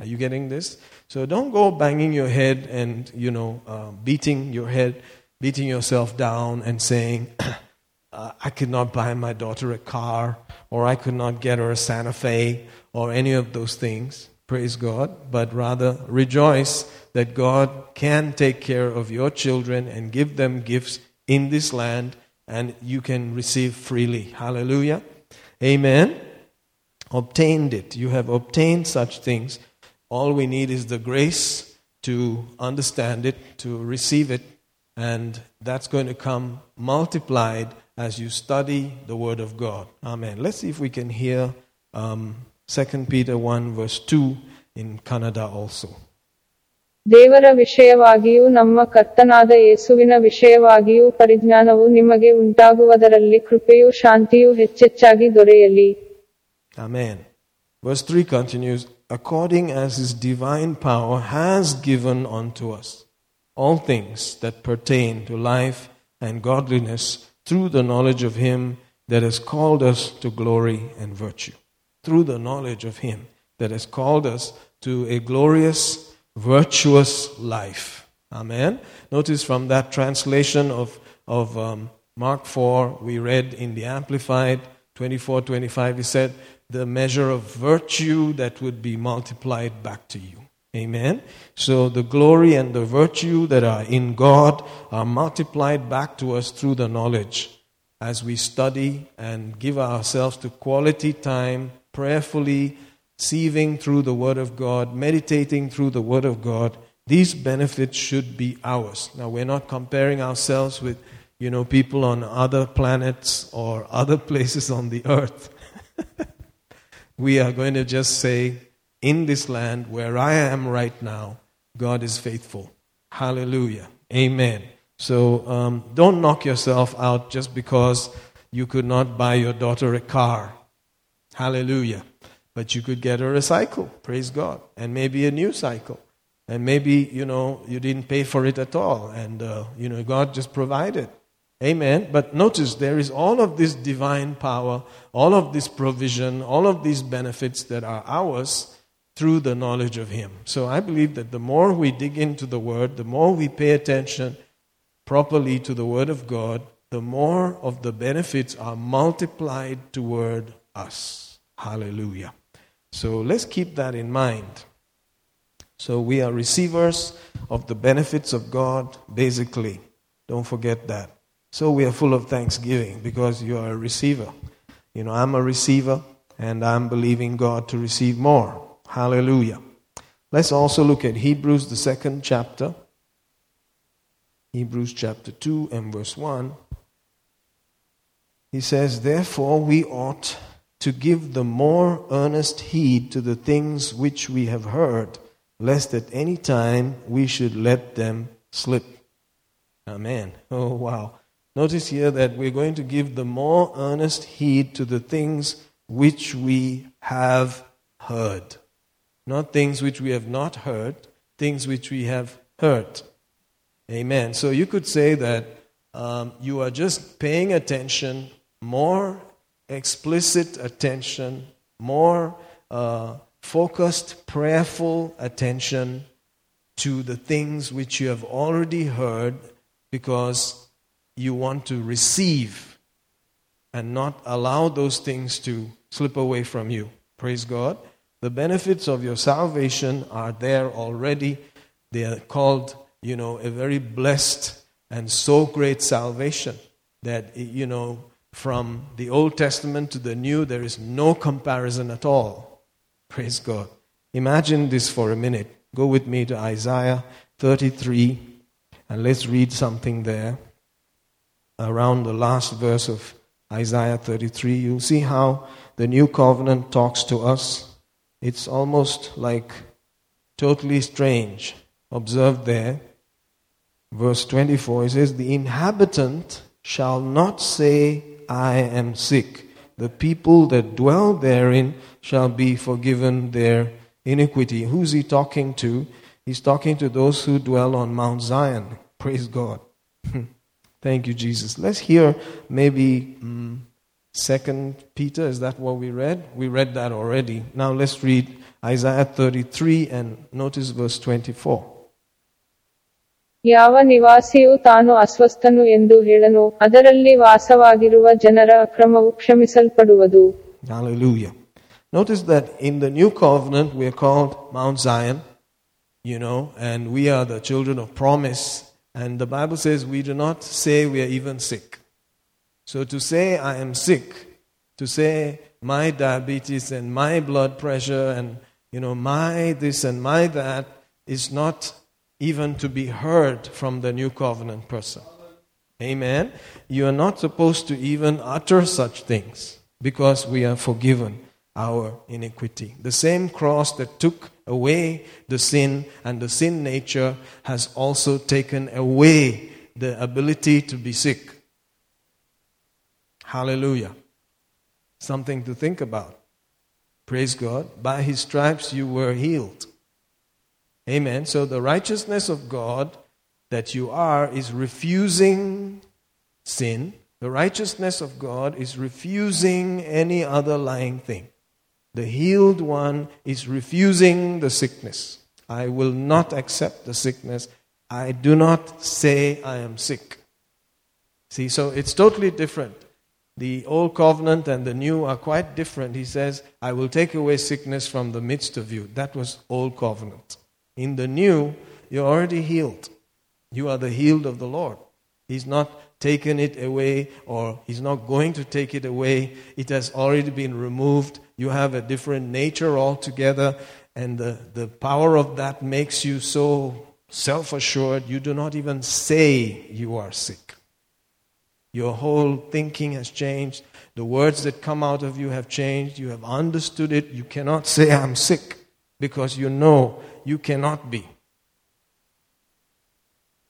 Are you getting this? So don't go banging your head and, you know, uh, beating your head, beating yourself down and saying, uh, I could not buy my daughter a car or I could not get her a Santa Fe or any of those things praise God, but rather rejoice that God can take care of your children and give them gifts in this land and you can receive freely. Hallelujah. Amen. Obtained it. You have obtained such things. All we need is the grace to understand it, to receive it, and that's going to come multiplied as you study the Word of God. Amen. Let's see if we can hear um, 2 Peter 1 verse 2 in Kannada also. ದೇವರ ವಿಷಯವಾಗಿಯೂ ನಮ್ಮ ಕರ್ತನಾದ ಯೇಸುವಿನ ವಿಷಯವಾಗಿಯೂ ಪರಿಜ್ಞಾನವು ನಿಮಗೆ ಉಂಟಾಗುವುದರಲ್ಲಿ ಕೃಪೆಯೂ ಶಾಂತಿಯೂ ಹೆಚ್ಚೆಚ್ಚಾಗಿ ದೊರೆಯಲಿ Amen. Verse 3 continues According as his divine power has given unto us all things that pertain to life and godliness through the knowledge of him that has called us to glory and virtue through the knowledge of Him that has called us to a glorious, virtuous life. Amen. Notice from that translation of, of um, Mark 4, we read in the Amplified 24 25, he said, the measure of virtue that would be multiplied back to you. Amen. So the glory and the virtue that are in God are multiplied back to us through the knowledge as we study and give ourselves to quality time prayerfully, sieving through the Word of God, meditating through the Word of God, these benefits should be ours. Now, we're not comparing ourselves with, you know, people on other planets or other places on the earth. we are going to just say, in this land where I am right now, God is faithful. Hallelujah. Amen. So um, don't knock yourself out just because you could not buy your daughter a car Hallelujah. But you could get her a cycle, praise God, and maybe a new cycle. And maybe, you know, you didn't pay for it at all, and, uh, you know, God just provided. Amen. But notice there is all of this divine power, all of this provision, all of these benefits that are ours through the knowledge of Him. So I believe that the more we dig into the Word, the more we pay attention properly to the Word of God, the more of the benefits are multiplied toward us. Hallelujah. So let's keep that in mind. So we are receivers of the benefits of God, basically. Don't forget that. So we are full of thanksgiving because you are a receiver. You know, I'm a receiver and I'm believing God to receive more. Hallelujah. Let's also look at Hebrews, the second chapter. Hebrews chapter 2 and verse 1. He says, Therefore we ought to give the more earnest heed to the things which we have heard, lest at any time we should let them slip. Amen. Oh, wow. Notice here that we're going to give the more earnest heed to the things which we have heard. Not things which we have not heard, things which we have heard. Amen. So you could say that um, you are just paying attention, more explicit attention, more uh, focused, prayerful attention to the things which you have already heard because you want to receive and not allow those things to slip away from you. Praise God. The benefits of your salvation are there already. They are called, you know, a very blessed and so great salvation that, you know, from the Old Testament to the New, there is no comparison at all. Praise God. Imagine this for a minute. Go with me to Isaiah 33 and let's read something there around the last verse of Isaiah 33. You'll see how the new covenant talks to us. It's almost like totally strange. Observe there, verse 24, it says, The inhabitant shall not say, I am sick. The people that dwell therein shall be forgiven their iniquity. Who's he talking to? He's talking to those who dwell on Mount Zion. Praise God. Thank you, Jesus. Let's hear maybe um, Second Peter. Is that what we read? We read that already. Now let's read Isaiah 33 and notice verse 24. ಯಾವ ನಿವಾಸಿಯು ತಾನು ಅಸ್ವಸ್ಥನು ಎಂದು ಹೇಳನು ಅದರಲ್ಲಿ ವಾಸವಾಗಿರುವ ಜನರ ಅಕ್ರಮವು ಕ್ಷಮಿಸಲ್ಪಡುವುದು Hallelujah. Notice that in the new covenant we are called Mount Zion, you know, and we are the children of promise. And the Bible says we do not say we are even sick. So to say I am sick, to say my diabetes and my blood pressure and you know my this and my that is not even to be heard from the new covenant person. Amen. You are not supposed to even utter such things because we are forgiven our iniquity. The same cross that took away the sin and the sin nature has also taken away the ability to be sick. Hallelujah. Something to think about. Praise God. By his stripes you were healed. Amen. So the righteousness of God that you are is refusing sin. The righteousness of God is refusing any other lying thing. The healed one is refusing the sickness. I will not accept the sickness. I do not say I am sick. See, so it's totally different. The old covenant and the new are quite different. He says, I will take away sickness from the midst of you. That was old covenant. In the new, you're already healed. You are the healed of the Lord. He's not taken it away or he's not going to take it away. It has already been removed. You have a different nature altogether, and the, the power of that makes you so self assured, you do not even say you are sick. Your whole thinking has changed. The words that come out of you have changed. You have understood it. You cannot say, I'm sick, because you know you cannot be.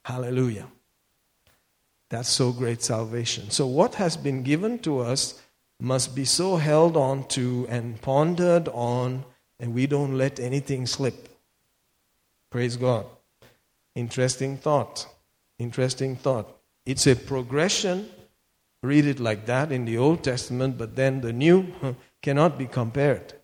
Hallelujah. That's so great salvation. So, what has been given to us must be so held on to and pondered on, and we don't let anything slip. Praise God. Interesting thought. Interesting thought. It's a progression. Read it like that in the Old Testament, but then the New cannot be compared.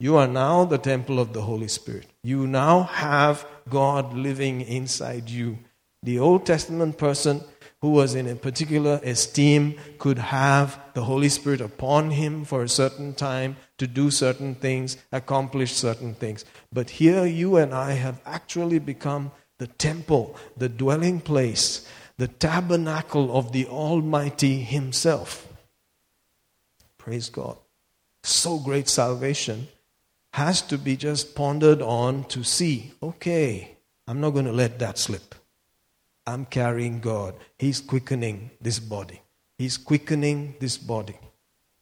You are now the temple of the Holy Spirit. You now have God living inside you The Old Testament person who was in a particular esteem could have the Holy Spirit upon him for a certain time to do certain things, accomplish certain things. But here you and I have actually become the temple, the dwelling place, the tabernacle of the Almighty Himself. Praise God. So great salvation has to be just pondered on to see okay, I'm not going to let that slip. I'm carrying God. He's quickening this body. He's quickening this body.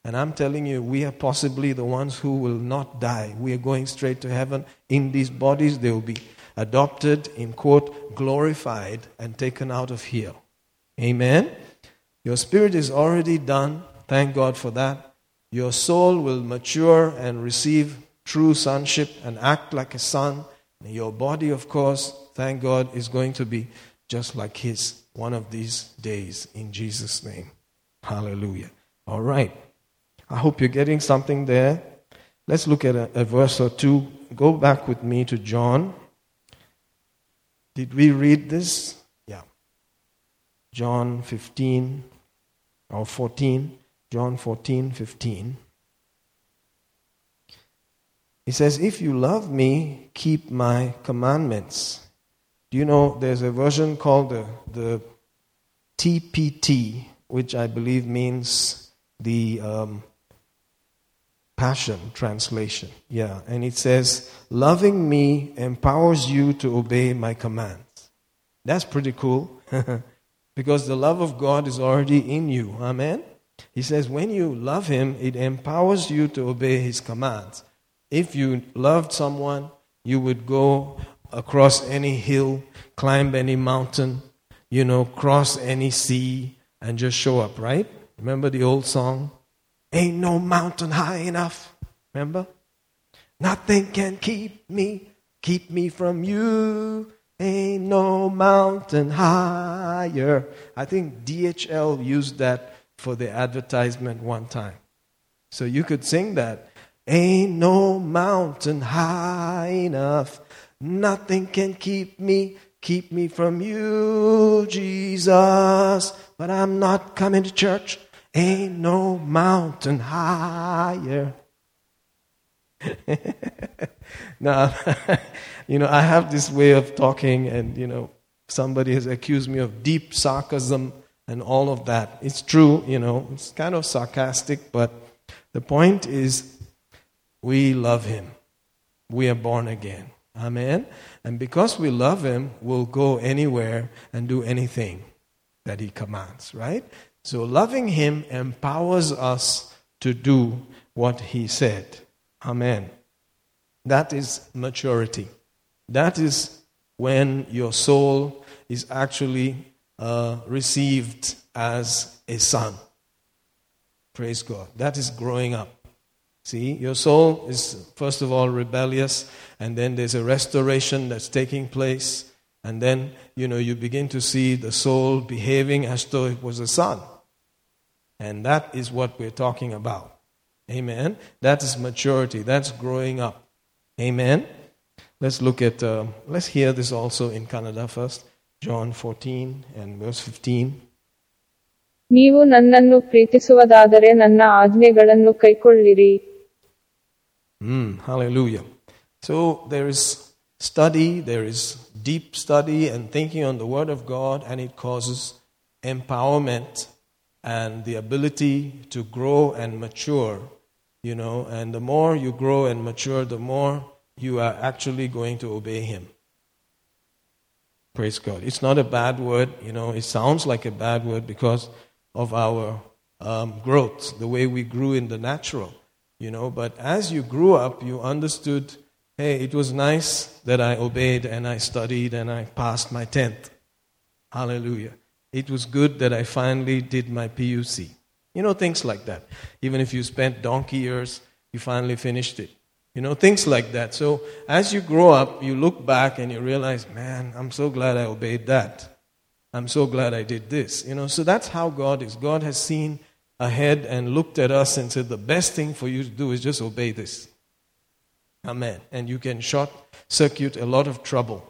And I'm telling you, we are possibly the ones who will not die. We are going straight to heaven. In these bodies, they will be adopted, in quote, glorified, and taken out of here. Amen. Your spirit is already done. Thank God for that. Your soul will mature and receive true sonship and act like a son. And your body, of course, thank God, is going to be just like His one of these days in Jesus' name. Hallelujah. All right. I hope you're getting something there. Let's look at a, a verse or two. Go back with me to John. Did we read this? Yeah. John 15 or 14. John 14, 15. He says, If you love me, keep my commandments. Do you know there's a version called the, the TPT, which I believe means the um, Passion Translation. Yeah, and it says, Loving me empowers you to obey my commands. That's pretty cool because the love of God is already in you. Amen? He says, When you love Him, it empowers you to obey His commands. If you loved someone, you would go across any hill, climb any mountain, you know, cross any sea, and just show up, right? Remember the old song? Ain't no mountain high enough. Remember? Nothing can keep me, keep me from you. Ain't no mountain higher. I think DHL used that for the advertisement one time. So you could sing that. Ain't no mountain high enough. Nothing can keep me, keep me from you, Jesus. But I'm not coming to church. Ain't no mountain higher. now, you know, I have this way of talking, and, you know, somebody has accused me of deep sarcasm and all of that. It's true, you know, it's kind of sarcastic, but the point is we love Him. We are born again. Amen. And because we love Him, we'll go anywhere and do anything that He commands, right? So loving Him empowers us to do what He said. Amen. That is maturity. That is when your soul is actually uh, received as a son. Praise God. That is growing up. See, your soul is first of all rebellious, and then there's a restoration that's taking place, and then you know you begin to see the soul behaving as though it was a son. And that is what we're talking about. Amen. That is maturity. That's growing up. Amen. Let's look at, uh, let's hear this also in Kannada first. John 14 and verse 15. ನೀವು ನನ್ನನ್ನು ಪ್ರೀತಿಸುವದಾದರೆ ನನ್ನ ಆಜ್ಞೆಗಳನ್ನು ಕೈಕೊಳ್ಳಿರಿ Mm, hallelujah. So there is study, there is deep study and thinking on the Word of God, and it causes empowerment and the ability to grow and mature, you know. And the more you grow and mature, the more you are actually going to obey Him. Praise God. It's not a bad word, you know, it sounds like a bad word because of our um, growth, the way we grew in the natural, you know. But as you grew up, you understood hey, it was nice that I obeyed and I studied and I passed my 10th. Hallelujah. It was good that I finally did my PUC. You know, things like that. Even if you spent donkey years, you finally finished it. You know, things like that. So as you grow up, you look back and you realize, man, I'm so glad I obeyed that. I'm so glad I did this. You know, so that's how God is. God has seen ahead and looked at us and said, the best thing for you to do is just obey this. Amen. And you can short circuit a lot of trouble.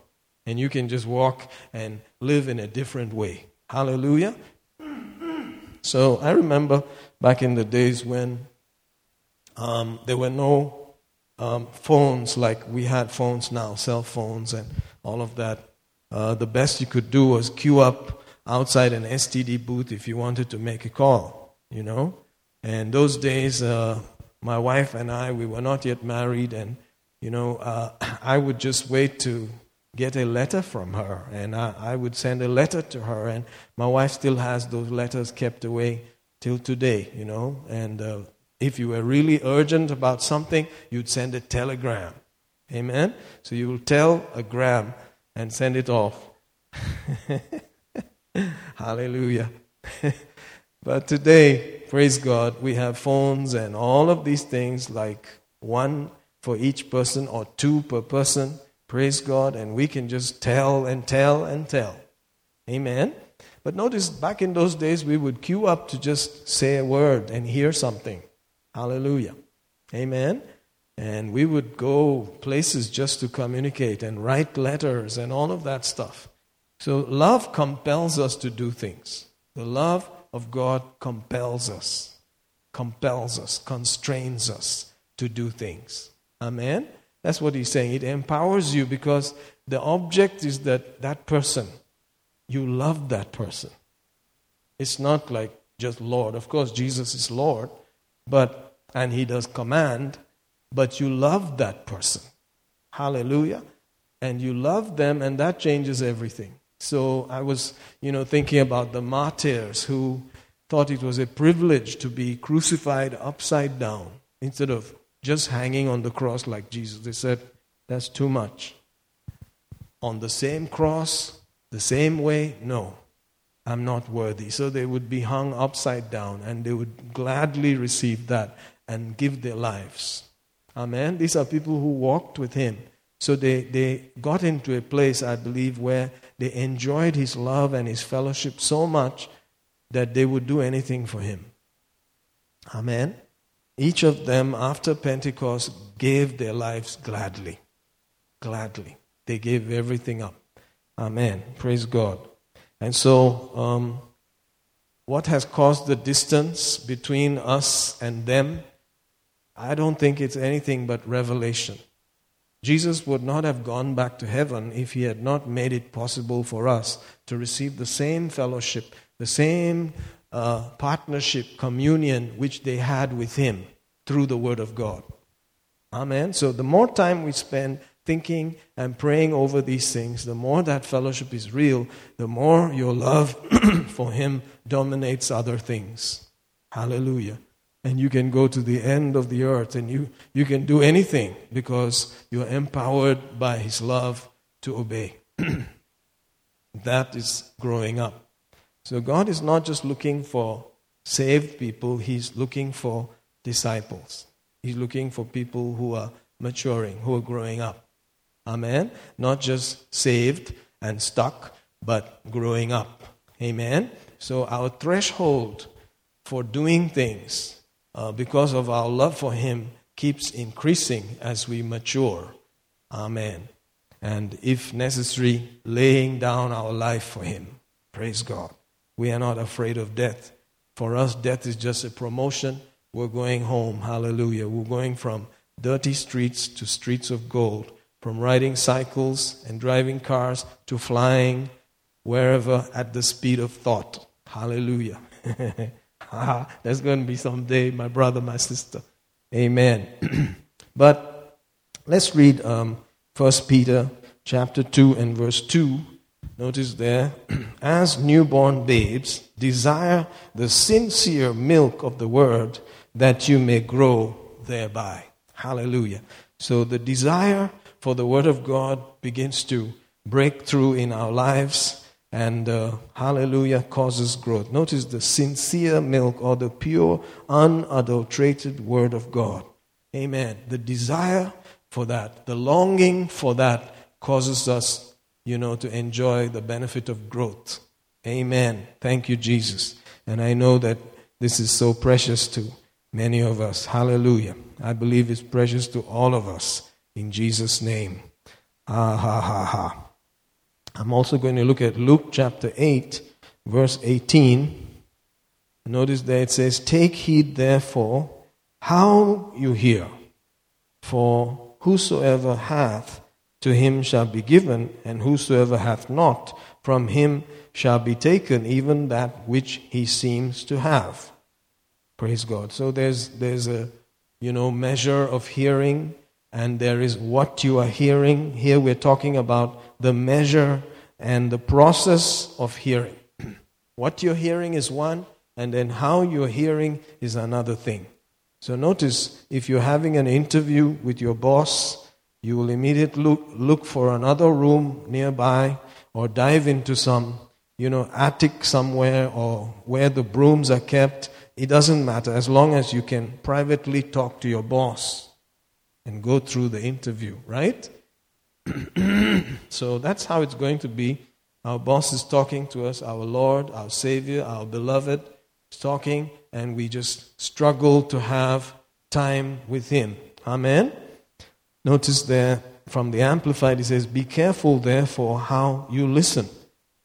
and you can just walk and live in a different way. Hallelujah. So I remember back in the days when um, there were no um, phones like we had phones now, cell phones and all of that. Uh, the best you could do was queue up outside an STD booth if you wanted to make a call, you know. And those days, uh, my wife and I, we were not yet married, and you know, uh, I would just wait to get a letter from her, and I, I, would send a letter to her, and my wife still has those letters kept away till today, you know. And uh, if you were really urgent about something, you'd send a telegram. Amen? So you will tell a gram and send it off. Hallelujah. but today, praise God, we have phones and all of these things like one for each person or two per person. Praise God. And we can just tell and tell and tell. Amen. But notice back in those days, we would queue up to just say a word and hear something. Hallelujah. Amen. And we would go places just to communicate and write letters and all of that stuff. So love compels us to do things. The love of God compels us, compels us, constrains us to do things. Amen? That's what he's saying. It empowers you because the object is that that person, you love that person. It's not like just Lord. Of course, Jesus is Lord, but and he does command, but you love that person. Hallelujah. And you love them, and that changes everything. So I was, you know, thinking about the martyrs who thought it was a privilege to be crucified upside down instead of just hanging on the cross like Jesus. They said, that's too much. On the same cross, the same way, no, I'm not worthy. So they would be hung upside down and they would gladly receive that and give their lives. Amen. These are people who walked with him. So they, they got into a place, I believe, where they enjoyed his love and his fellowship so much that they would do anything for him. Amen. Each of them, after Pentecost, gave their lives gladly. Gladly. They gave everything up. Amen. Praise God. And so, um, what has caused the distance between us and them? I don't think it's anything but revelation. Jesus would not have gone back to heaven if he had not made it possible for us to receive the same fellowship, the same uh, partnership, communion which they had with him through the Word of God. Amen. So the more time we spend thinking and praying over these things, the more that fellowship is real, the more your love for Him dominates other things. Hallelujah and you can go to the end of the earth and you, you can do anything because you're empowered by His love to obey. that is growing up. So God is not just looking for saved people, He's looking for disciples. He's looking for people who are maturing, who are growing up. Amen? Not just saved and stuck, but growing up. Amen? So our threshold for doing things uh, because of our love for Him, keeps increasing as we mature. Amen. And if necessary, laying down our life for Him. Praise God. We are not afraid of death. For us, death is just a promotion. We're going home. Hallelujah. We're going from dirty streets to streets of gold, from riding cycles and driving cars to flying wherever at the speed of thought. Hallelujah. There's going to be someday, my brother, my sister. Amen. but let's read um, 1 Peter chapter 2 and verse 2. Notice there, as newborn babes, desire the sincere milk of the word that you may grow thereby. Hallelujah. So the desire for the word of God begins to break through in our lives and uh, hallelujah causes growth. Notice the sincere milk or the pure, unadulterated word of God. Amen. The desire for that, the longing for that causes us, you know, to enjoy the benefit of growth. Amen. Thank you, Jesus. And I know that this is so precious to many of us. Hallelujah. I believe it's precious to all of us. In Jesus' name. Ah, ha, ha, ha. I'm also going to look at Luke chapter 8, verse 18. Notice there it says, Take heed therefore how you hear, for whosoever hath, to him shall be given, and whosoever hath not, from him shall be taken even that which he seems to have. Praise God. So there's, there's a, you know, measure of hearing, and there is what you are hearing. Here we're talking about the measure and the process of hearing. what you're hearing is one, and then how you're hearing is another thing. So notice if you're having an interview with your boss, you will immediately look, look for another room nearby or dive into some, you know, attic somewhere or where the brooms are kept. It doesn't matter as long as you can privately talk to your boss and go through the interview, right? so that's how it's going to be. Our boss is talking to us, our Lord, our Savior, our beloved is talking, and we just struggle to have time with Him. Amen? Notice there from the Amplified, it says, Be careful, therefore, how you listen.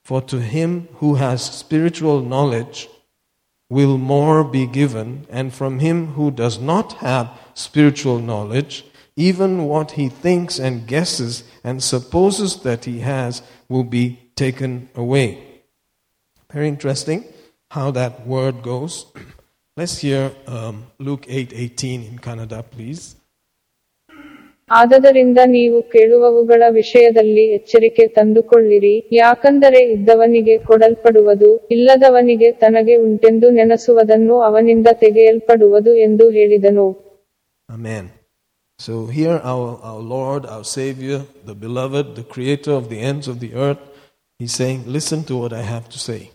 For to him who has spiritual knowledge will more be given, and from him who does not have spiritual knowledge, even what he thinks and guesses and supposes that he has will be taken away. Very interesting how that word goes. Let's hear um, Luke 8:18 in Canada, please. ಆದದರಿಂದ ನೀವು ಕೇಳುವವುಗಳ ವಿಷಯದಲ್ಲಿ ಎಚ್ಚರಿಕೆ ತಂದುಕೊಳ್ಳಿರಿ ಯಾಕಂದರೆ ಇದ್ದವನಿಗೆ ಕೊಡಲ್ಪಡುವುದು ಇಲ್ಲದವನಿಗೆ ತನಗೆ ಉಂಟೆಂದು ನೆನಸುವುದನ್ನು ಅವನಿಂದ ತೆಗೆಯಲ್ಪಡುವುದು ಎಂದು ಹೇಳಿದನು Amen. So here our, our Lord, our Savior, the beloved, the creator of the ends of the earth, he's saying, Listen to what I have to say.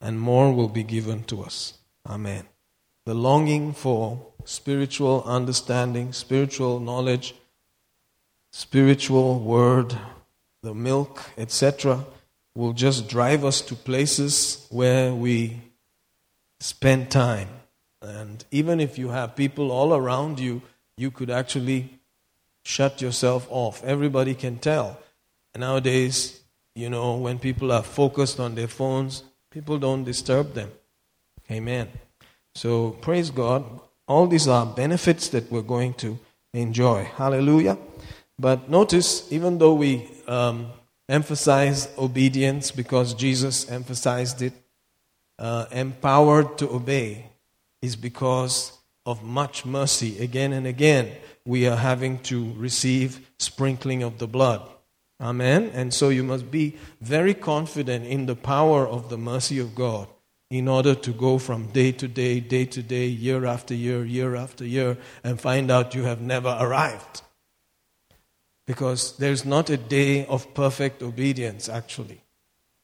And more will be given to us. Amen. The longing for spiritual understanding, spiritual knowledge, spiritual word, the milk, etc., will just drive us to places where we spend time. And even if you have people all around you, you could actually shut yourself off. Everybody can tell. Nowadays, you know, when people are focused on their phones, people don't disturb them. Amen. So, praise God. All these are benefits that we're going to enjoy. Hallelujah. But notice, even though we um, emphasize obedience because Jesus emphasized it, uh, empowered to obey is because of much mercy. Again and again, we are having to receive sprinkling of the blood. Amen. And so you must be very confident in the power of the mercy of God in order to go from day to day, day to day, year after year, year after year, and find out you have never arrived. Because there's not a day of perfect obedience, actually.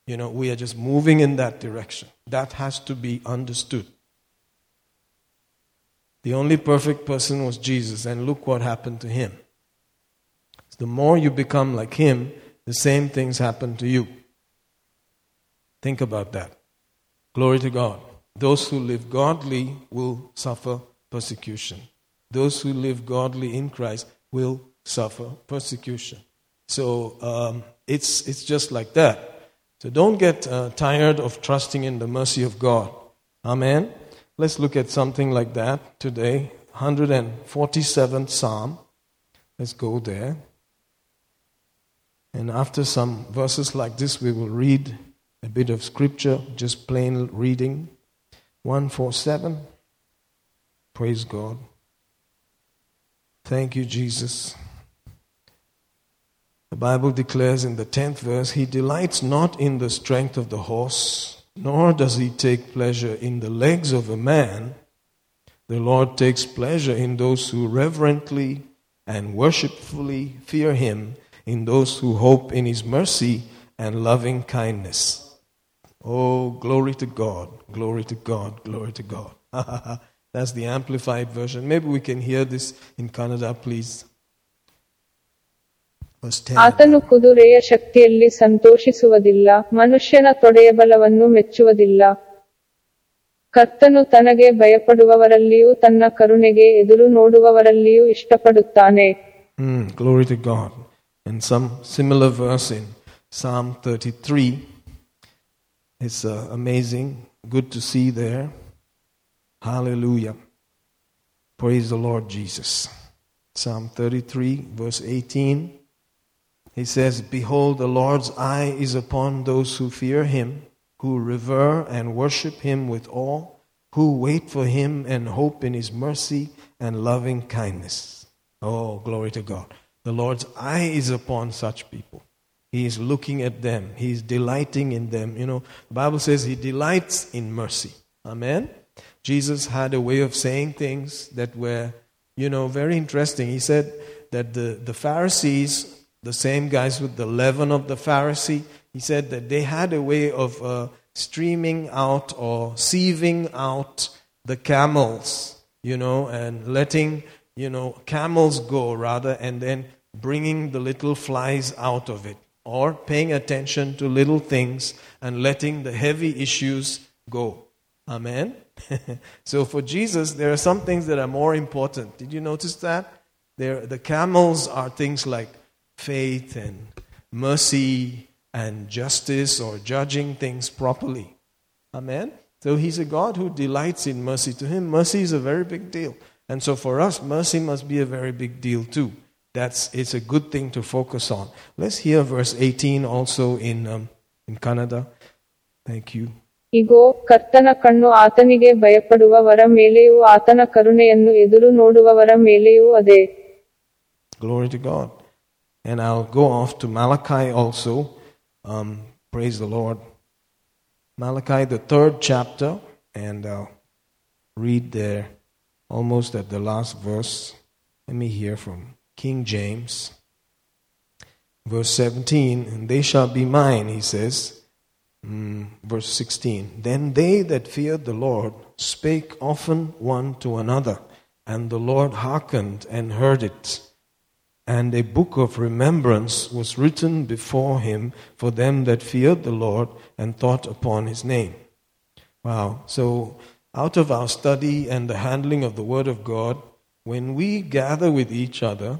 You know, we are just moving in that direction. That has to be understood. The only perfect person was Jesus, and look what happened to him. The more you become like him, the same things happen to you. Think about that. Glory to God. Those who live godly will suffer persecution. Those who live godly in Christ will suffer persecution. So um, it's, it's just like that. So don't get uh, tired of trusting in the mercy of God. Amen. Let's look at something like that today. 147th Psalm. Let's go there. And after some verses like this, we will read a bit of scripture, just plain reading. 147. Praise God. Thank you, Jesus. The Bible declares in the 10th verse, He delights not in the strength of the horse, nor does He take pleasure in the legs of a man. The Lord takes pleasure in those who reverently and worshipfully fear Him, in those who hope in His mercy and loving kindness. Oh, glory to God, glory to God, glory to God. That's the amplified version. Maybe we can hear this in Kannada, please. ಆತನು ಕುದುರೆಯ ಶಕ್ತಿಯಲ್ಲಿ ಸಂತೋಷಿಸುವುದಿಲ್ಲ ಮನುಷ್ಯನ ತೊಡೆಯ ಬಲವನ್ನು ಮೆಚ್ಚುವುದಿಲ್ಲ ಕರ್ತನು ತನಗೆ ಭಯಪಡುವವರಲ್ಲಿಯೂ ತನ್ನ ಕರುಣೆಗೆ ಎದುರು ನೋಡುವವರಲ್ಲಿಯೂ ಇಷ್ಟಪಡುತ್ತಾನೆ It's uh, amazing. Good to see there. Hallelujah. Praise the Lord Jesus. Psalm 33, verse 18. He says, Behold, the Lord's eye is upon those who fear him, who revere and worship him with awe, who wait for him and hope in his mercy and loving kindness. Oh, glory to God. The Lord's eye is upon such people. He is looking at them. He is delighting in them. You know, the Bible says he delights in mercy. Amen. Jesus had a way of saying things that were, you know, very interesting. He said that the, the Pharisees the same guys with the leaven of the Pharisee, he said that they had a way of uh, streaming out or sieving out the camels, you know, and letting, you know, camels go rather, and then bringing the little flies out of it, or paying attention to little things and letting the heavy issues go. Amen? so for Jesus, there are some things that are more important. Did you notice that? There, the camels are things like faith and mercy and justice or judging things properly. Amen? So he's a God who delights in mercy. To him, mercy is a very big deal. And so for us, mercy must be a very big deal too. That's, it's a good thing to focus on. Let's hear verse 18 also in, um, in Kannada. Thank you. ಇಗೋ ಕರ್ತನ ಕಣ್ಣು ಆತನಿಗೆ ಭಯಪಡುವವರ ಮೇಲೆಯೂ ಆತನ ಕರುಣೆಯನ್ನು ಎದುರು ನೋಡುವವರ ಮೇಲೆಯೂ ಅದೇ Glory to God. And I'll go off to Malachi also. Um, praise the Lord. Malachi, the third chapter, and I'll read there almost at the last verse. Let me hear from King James. Verse 17, and they shall be mine, he says. Mm, verse 16, then they that feared the Lord spake often one to another, and the Lord hearkened and heard it and a book of remembrance was written before him for them that feared the Lord and thought upon his name. Wow. So, out of our study and the handling of the Word of God, when we gather with each other,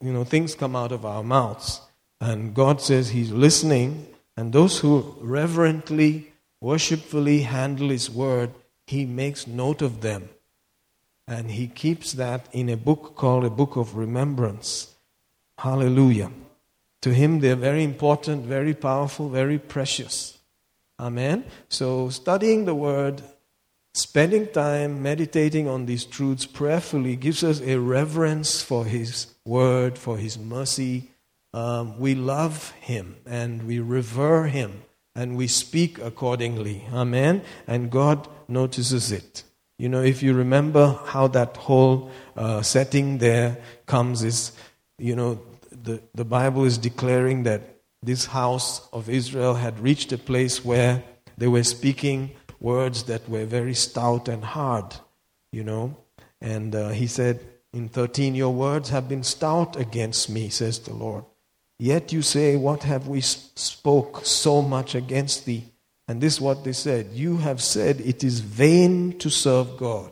you know, things come out of our mouths. And God says He's listening, and those who reverently, worshipfully handle His Word, He makes note of them and he keeps that in a book called a book of remembrance. Hallelujah. To him, they're very important, very powerful, very precious. Amen. So, studying the word, spending time meditating on these truths prayerfully gives us a reverence for his word, for his mercy. Um, we love him and we revere him and we speak accordingly. Amen. And God notices it. You know, if you remember how that whole uh, setting there comes, is, you know, the, the Bible is declaring that this house of Israel had reached a place where they were speaking words that were very stout and hard, you know. And uh, he said in 13, Your words have been stout against me, says the Lord. Yet you say, What have we spoke so much against thee? And this is what they said You have said it is vain to serve God.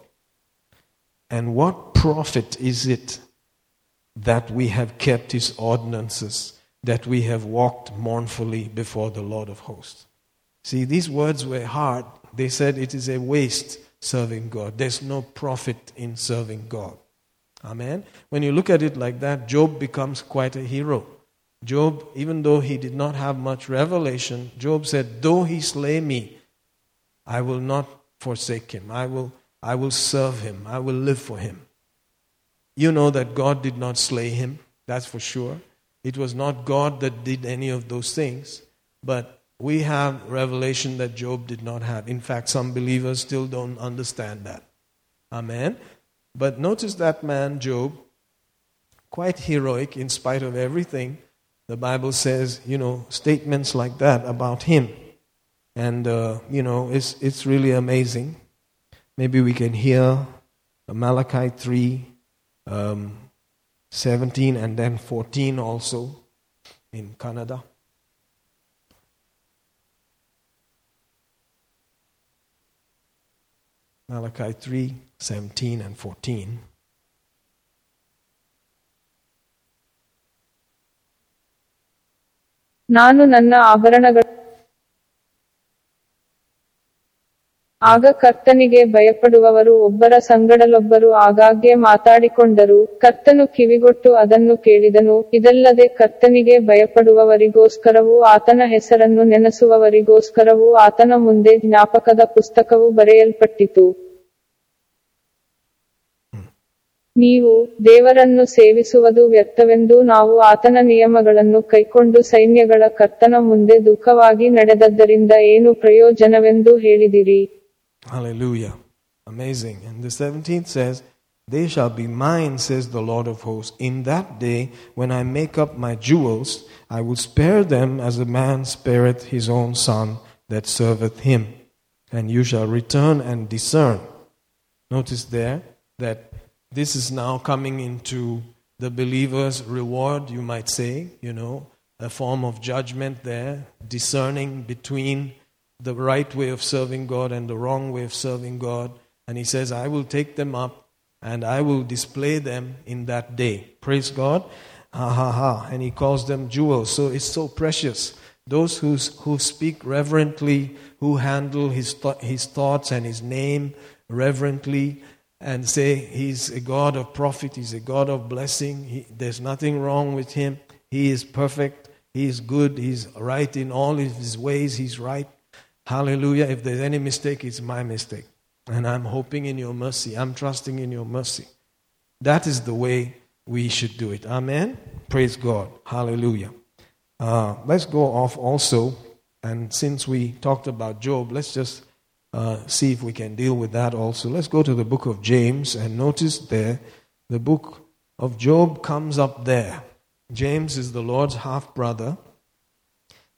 And what profit is it that we have kept his ordinances, that we have walked mournfully before the Lord of hosts? See, these words were hard. They said it is a waste serving God. There's no profit in serving God. Amen. When you look at it like that, Job becomes quite a hero. Job, even though he did not have much revelation, Job said, Though he slay me, I will not forsake him. I will, I will serve him. I will live for him. You know that God did not slay him, that's for sure. It was not God that did any of those things. But we have revelation that Job did not have. In fact, some believers still don't understand that. Amen. But notice that man, Job, quite heroic in spite of everything the Bible says, you know, statements like that about him. And, uh, you know, it's, it's really amazing. Maybe we can hear Malachi 3, um, 17, and then 14 also in Kannada. Malachi 3, 17, and 14. ನಾನು ನನ್ನ ಆಭರಣಗಳ ಆಗ ಕರ್ತನಿಗೆ ಭಯಪಡುವವರು ಒಬ್ಬರ ಸಂಗಡಲೊಬ್ಬರು ಆಗಾಗ್ಗೆ ಮಾತಾಡಿಕೊಂಡರು. ಕರ್ತನು ಕಿವಿಗೊಟ್ಟು ಅದನ್ನು ಕೇಳಿದನು. ಇದಲ್ಲದೆ ಕರ್ತನಿಗೆ ಭಯಪಡುವವರಿಗೋಸ್ಕರವೂ ಆತನ ಹೆಸರನ್ನು ನೆನೆಸುವವರಿಗೋಸ್ಕರವೂ ಆತನ ಮುಂದೆ ಜ್ಞಾಪಕದ ಪುಸ್ತಕವು ಬರೆಯಲ್ಪಟ್ಟಿತು. ನೀವು ದೇವರನ್ನು ಸೇವಿಸುವುದು ವ್ಯರ್ಥವೆಂದು ನಾವು ಆತನ ನಿಯಮಗಳನ್ನು ಕೈಕೊಂಡು ಸೈನ್ಯಗಳ ಕರ್ತನ ಮುಂದೆ ದುಃಖವಾಗಿ ನಡೆದದ್ದರಿಂದ ಏನು ಪ್ರಯೋಜನವೆಂದು ಹೇಳಿದಿರಿ Hallelujah. Amazing. And the 17th says, They shall be mine, says the Lord of hosts. In that day, when I make up my jewels, I will spare them as a man spareth his own son that serveth him. And you shall return and discern. Notice there that this is now coming into the believer's reward, you might say, you know, a form of judgment there, discerning between the right way of serving God and the wrong way of serving God. And he says, I will take them up and I will display them in that day. Praise God. Ha ha ha. And he calls them jewels. So it's so precious. Those who, who speak reverently, who handle his, th- his thoughts and his name reverently, and say he's a God of profit, he's a God of blessing, he, there's nothing wrong with him, he is perfect, he is good, he's right in all his ways, he's right. Hallelujah. If there's any mistake, it's my mistake. And I'm hoping in your mercy, I'm trusting in your mercy. That is the way we should do it. Amen. Praise God. Hallelujah. Uh, let's go off also. And since we talked about Job, let's just uh, see if we can deal with that also. Let's go to the book of James and notice there the book of Job comes up there. James is the Lord's half brother.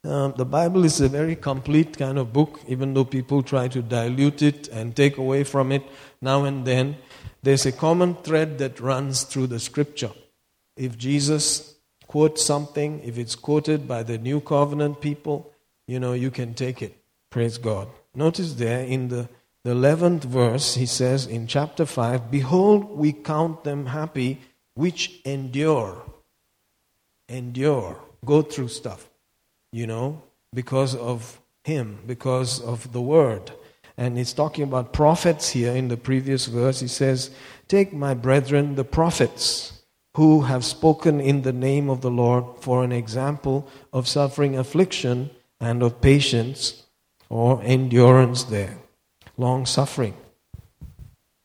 Um, the Bible is a very complete kind of book, even though people try to dilute it and take away from it now and then. There's a common thread that runs through the scripture. If Jesus quotes something, if it's quoted by the New Covenant people, you know, you can take it. Praise God. Notice there in the, the 11th verse, he says in chapter 5 Behold, we count them happy which endure. Endure. Go through stuff, you know, because of him, because of the word. And he's talking about prophets here in the previous verse. He says, Take my brethren, the prophets, who have spoken in the name of the Lord for an example of suffering affliction and of patience or endurance there. Long suffering.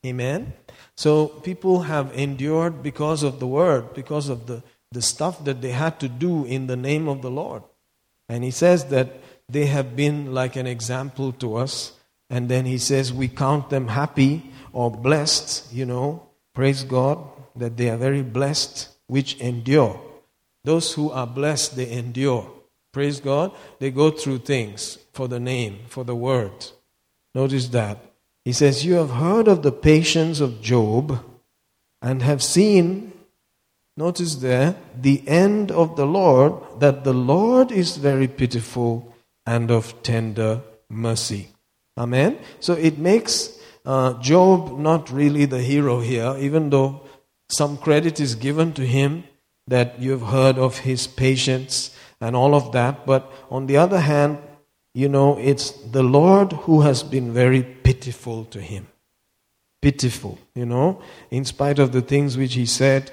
Amen? So people have endured because of the word, because of the, the stuff that they had to do in the name of the Lord. And he says that they have been like an example to us. And then he says, we count them happy or blessed, you know, praise God, that they are very blessed, which endure. Those who are blessed, they endure. Praise God. They go through things for the name, for the word. Notice that. He says, You have heard of the patience of Job and have seen, notice there, the end of the Lord, that the Lord is very pitiful and of tender mercy. Amen. So it makes uh, Job not really the hero here, even though some credit is given to him that you've heard of his patience and all of that. But on the other hand, you know, it's the Lord who has been very pitiful to him. Pitiful, you know, in spite of the things which he said,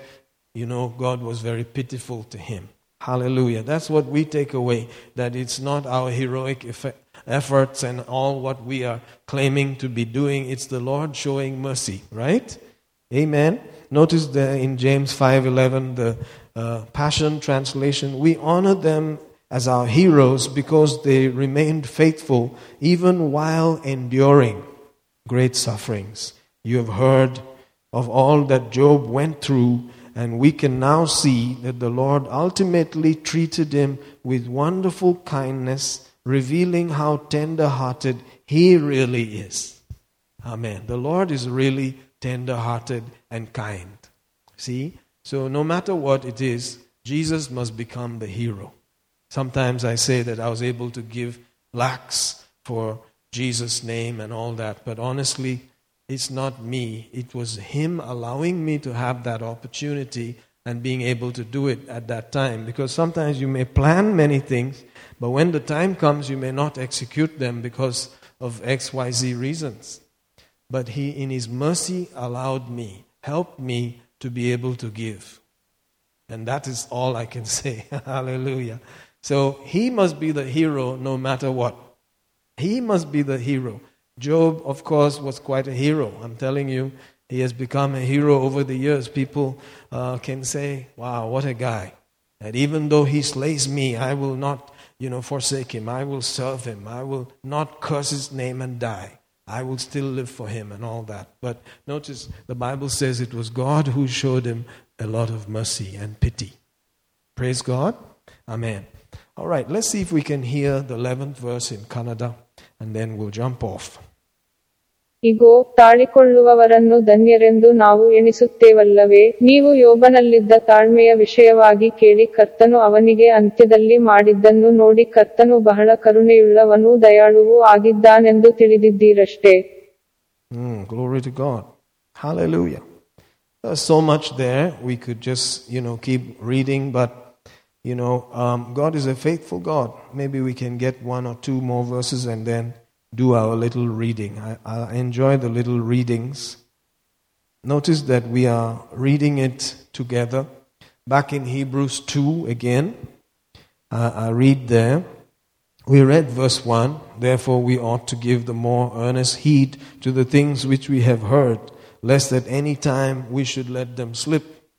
you know, God was very pitiful to him. Hallelujah. That's what we take away, that it's not our heroic effect efforts and all what we are claiming to be doing. It's the Lord showing mercy, right? Amen. Notice there in James 5:11 the uh, Passion translation, we honor them as our heroes because they remained faithful even while enduring great sufferings. You have heard of all that Job went through and we can now see that the Lord ultimately treated him with wonderful kindness revealing how tender hearted He really is. Amen. The Lord is really tender hearted and kind. See? So, no matter what it is, Jesus must become the hero. Sometimes I say that I was able to give lakhs for Jesus' name and all that, but honestly, it's not me. It was Him allowing me to have that opportunity and being able to do it at that time. Because sometimes you may plan many things, but when the time comes, you may not execute them because of XYZ reasons. But He, in His mercy, allowed me, helped me to be able to give. And that is all I can say. Hallelujah. So He must be the hero no matter what. He must be the hero. Job, of course, was quite a hero. I'm telling you, he has become a hero over the years. People uh, can say, wow, what a guy. That even though he slays me, I will not, you know, forsake him. I will serve him. I will not curse his name and die. I will still live for him and all that. But notice the Bible says it was God who showed him a lot of mercy and pity. Praise God. Amen. All right, let's see if we can hear the 11th verse in Kannada and then we'll jump off. ಇಗೋ ತಾಳಿಕೊಳ್ಳುವವರನ್ನು ಧನ್ಯರೆಂದು ನಾವು ಎಣಿಸುತ್ತೇವಲ್ಲವೇ ನೀವು ಯೋಬನಲ್ಲಿದ್ದ ತಾಳ್ಮೆಯ ವಿಷಯವಾಗಿ ಕೇಳಿ ಕರ್ತನು ಅವನಿಗೆ ಅಂತ್ಯದಲ್ಲಿ ಮಾಡಿದ್ದನ್ನು ನೋಡಿ ಕರ್ತನು ಬಹಳ ಕರುಣೆಯುಳ್ಳವನೂ ದಯಾಳುವೂ ಆಗಿದ್ದಾನೆಂದು ತಿಳಿದಿದ್ದೀರಷ್ಟೇ Mm. There's so much there. We could just, you know, keep reading, but, you know, um, God is a faithful God. Maybe we can get one or two more verses and then do our little reading. I, I enjoy the little readings. Notice that we are reading it together. Back in Hebrews 2 again, uh, I read there. We read verse 1 Therefore, we ought to give the more earnest heed to the things which we have heard, lest at any time we should let them slip.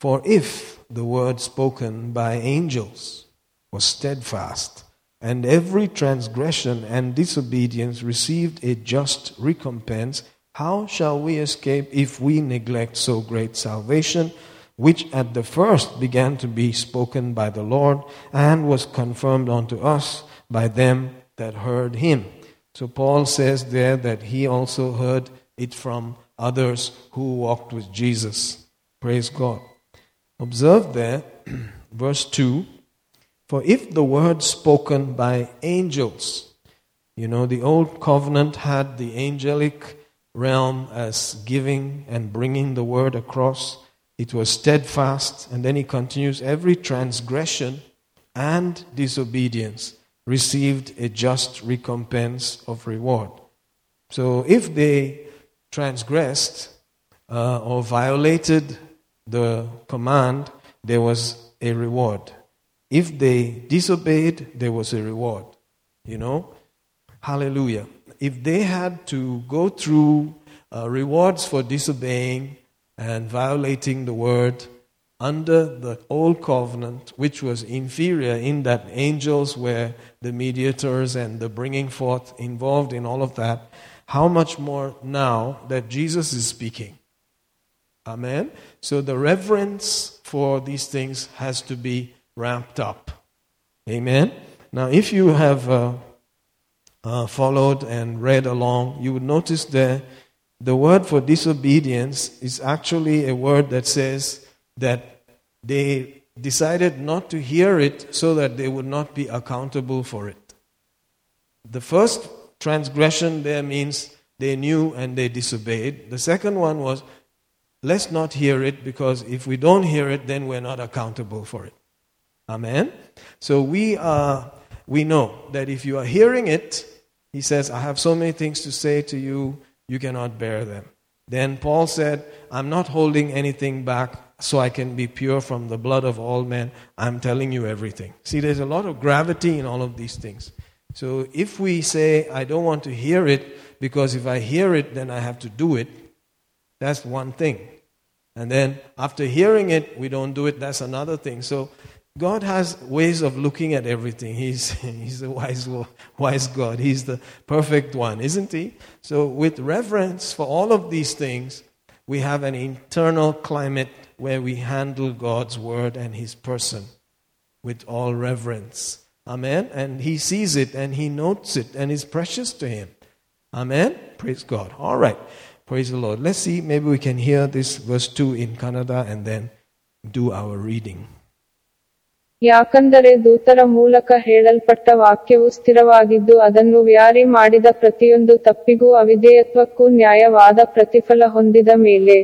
For if the word spoken by angels was steadfast, and every transgression and disobedience received a just recompense, how shall we escape if we neglect so great salvation, which at the first began to be spoken by the Lord and was confirmed unto us by them that heard him? So Paul says there that he also heard it from others who walked with Jesus. Praise God. Observe there, verse 2 For if the word spoken by angels, you know, the old covenant had the angelic realm as giving and bringing the word across. It was steadfast. And then he continues every transgression and disobedience received a just recompense of reward. So if they transgressed uh, or violated the command, there was a reward. If they disobeyed, there was a reward. You know? Hallelujah. If they had to go through uh, rewards for disobeying and violating the word under the old covenant, which was inferior in that angels were the mediators and the bringing forth involved in all of that, how much more now that Jesus is speaking? Amen. So the reverence for these things has to be ramped up. Amen. Now, if you have uh, uh, followed and read along, you would notice that the word for disobedience is actually a word that says that they decided not to hear it so that they would not be accountable for it. The first transgression there means they knew and they disobeyed. The second one was let's not hear it because if we don't hear it, then we're not accountable for it. Amen. So we are we know that if you are hearing it, he says, I have so many things to say to you, you cannot bear them. Then Paul said, I'm not holding anything back so I can be pure from the blood of all men. I'm telling you everything. See, there's a lot of gravity in all of these things. So if we say, I don't want to hear it because if I hear it, then I have to do it, that's one thing. And then after hearing it, we don't do it, that's another thing. So God has ways of looking at everything. He's, he's a wise, wise God. He's the perfect one, isn't He? So, with reverence for all of these things, we have an internal climate where we handle God's word and His person with all reverence. Amen. And He sees it and He notes it and is precious to Him. Amen. Praise God. All right. Praise the Lord. Let's see. Maybe we can hear this verse 2 in Kannada and then do our reading. ಯಾಕಂದರೆ ದೂತರ ಮೂಲಕ ಹೇಳಲ್ಪಟ್ಟ ವಾಕ್ಯವು ಸ್ಥಿರವಾಗಿದ್ದು ಅದನ್ನು ವ್ಯಾರಿ ಮಾಡಿದ ಪ್ರತಿಯೊಂದು ತಪ್ಪಿಗೂ ಅವಿಧೇಯತ್ವಕ್ಕೂ ನ್ಯಾಯವಾದ ಪ್ರತಿಫಲ ಹೊಂದಿದ ಮೇಲೆ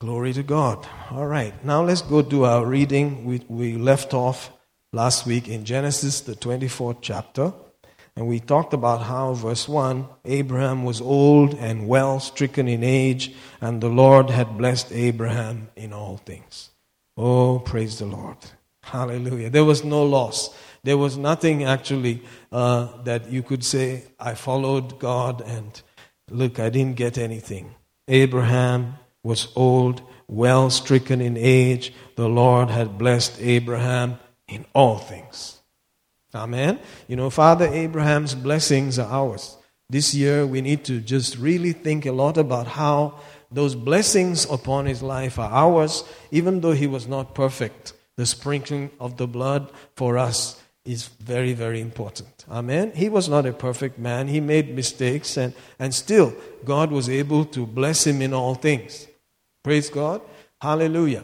Glory to God. All right, now let's go to our reading. We, we left off last week in Genesis, the 24th chapter, and we talked about how, verse 1, Abraham was old and well stricken in age, and the Lord had blessed Abraham in all things. Oh, praise the Lord. Hallelujah. There was no loss. There was nothing actually uh, that you could say, I followed God and look, I didn't get anything. Abraham was old, well stricken in age. The Lord had blessed Abraham in all things. Amen. You know, Father Abraham's blessings are ours. This year, we need to just really think a lot about how those blessings upon his life are ours, even though he was not perfect. The sprinkling of the blood for us is very, very important. Amen. He was not a perfect man. He made mistakes, and, and still, God was able to bless him in all things. Praise God. Hallelujah.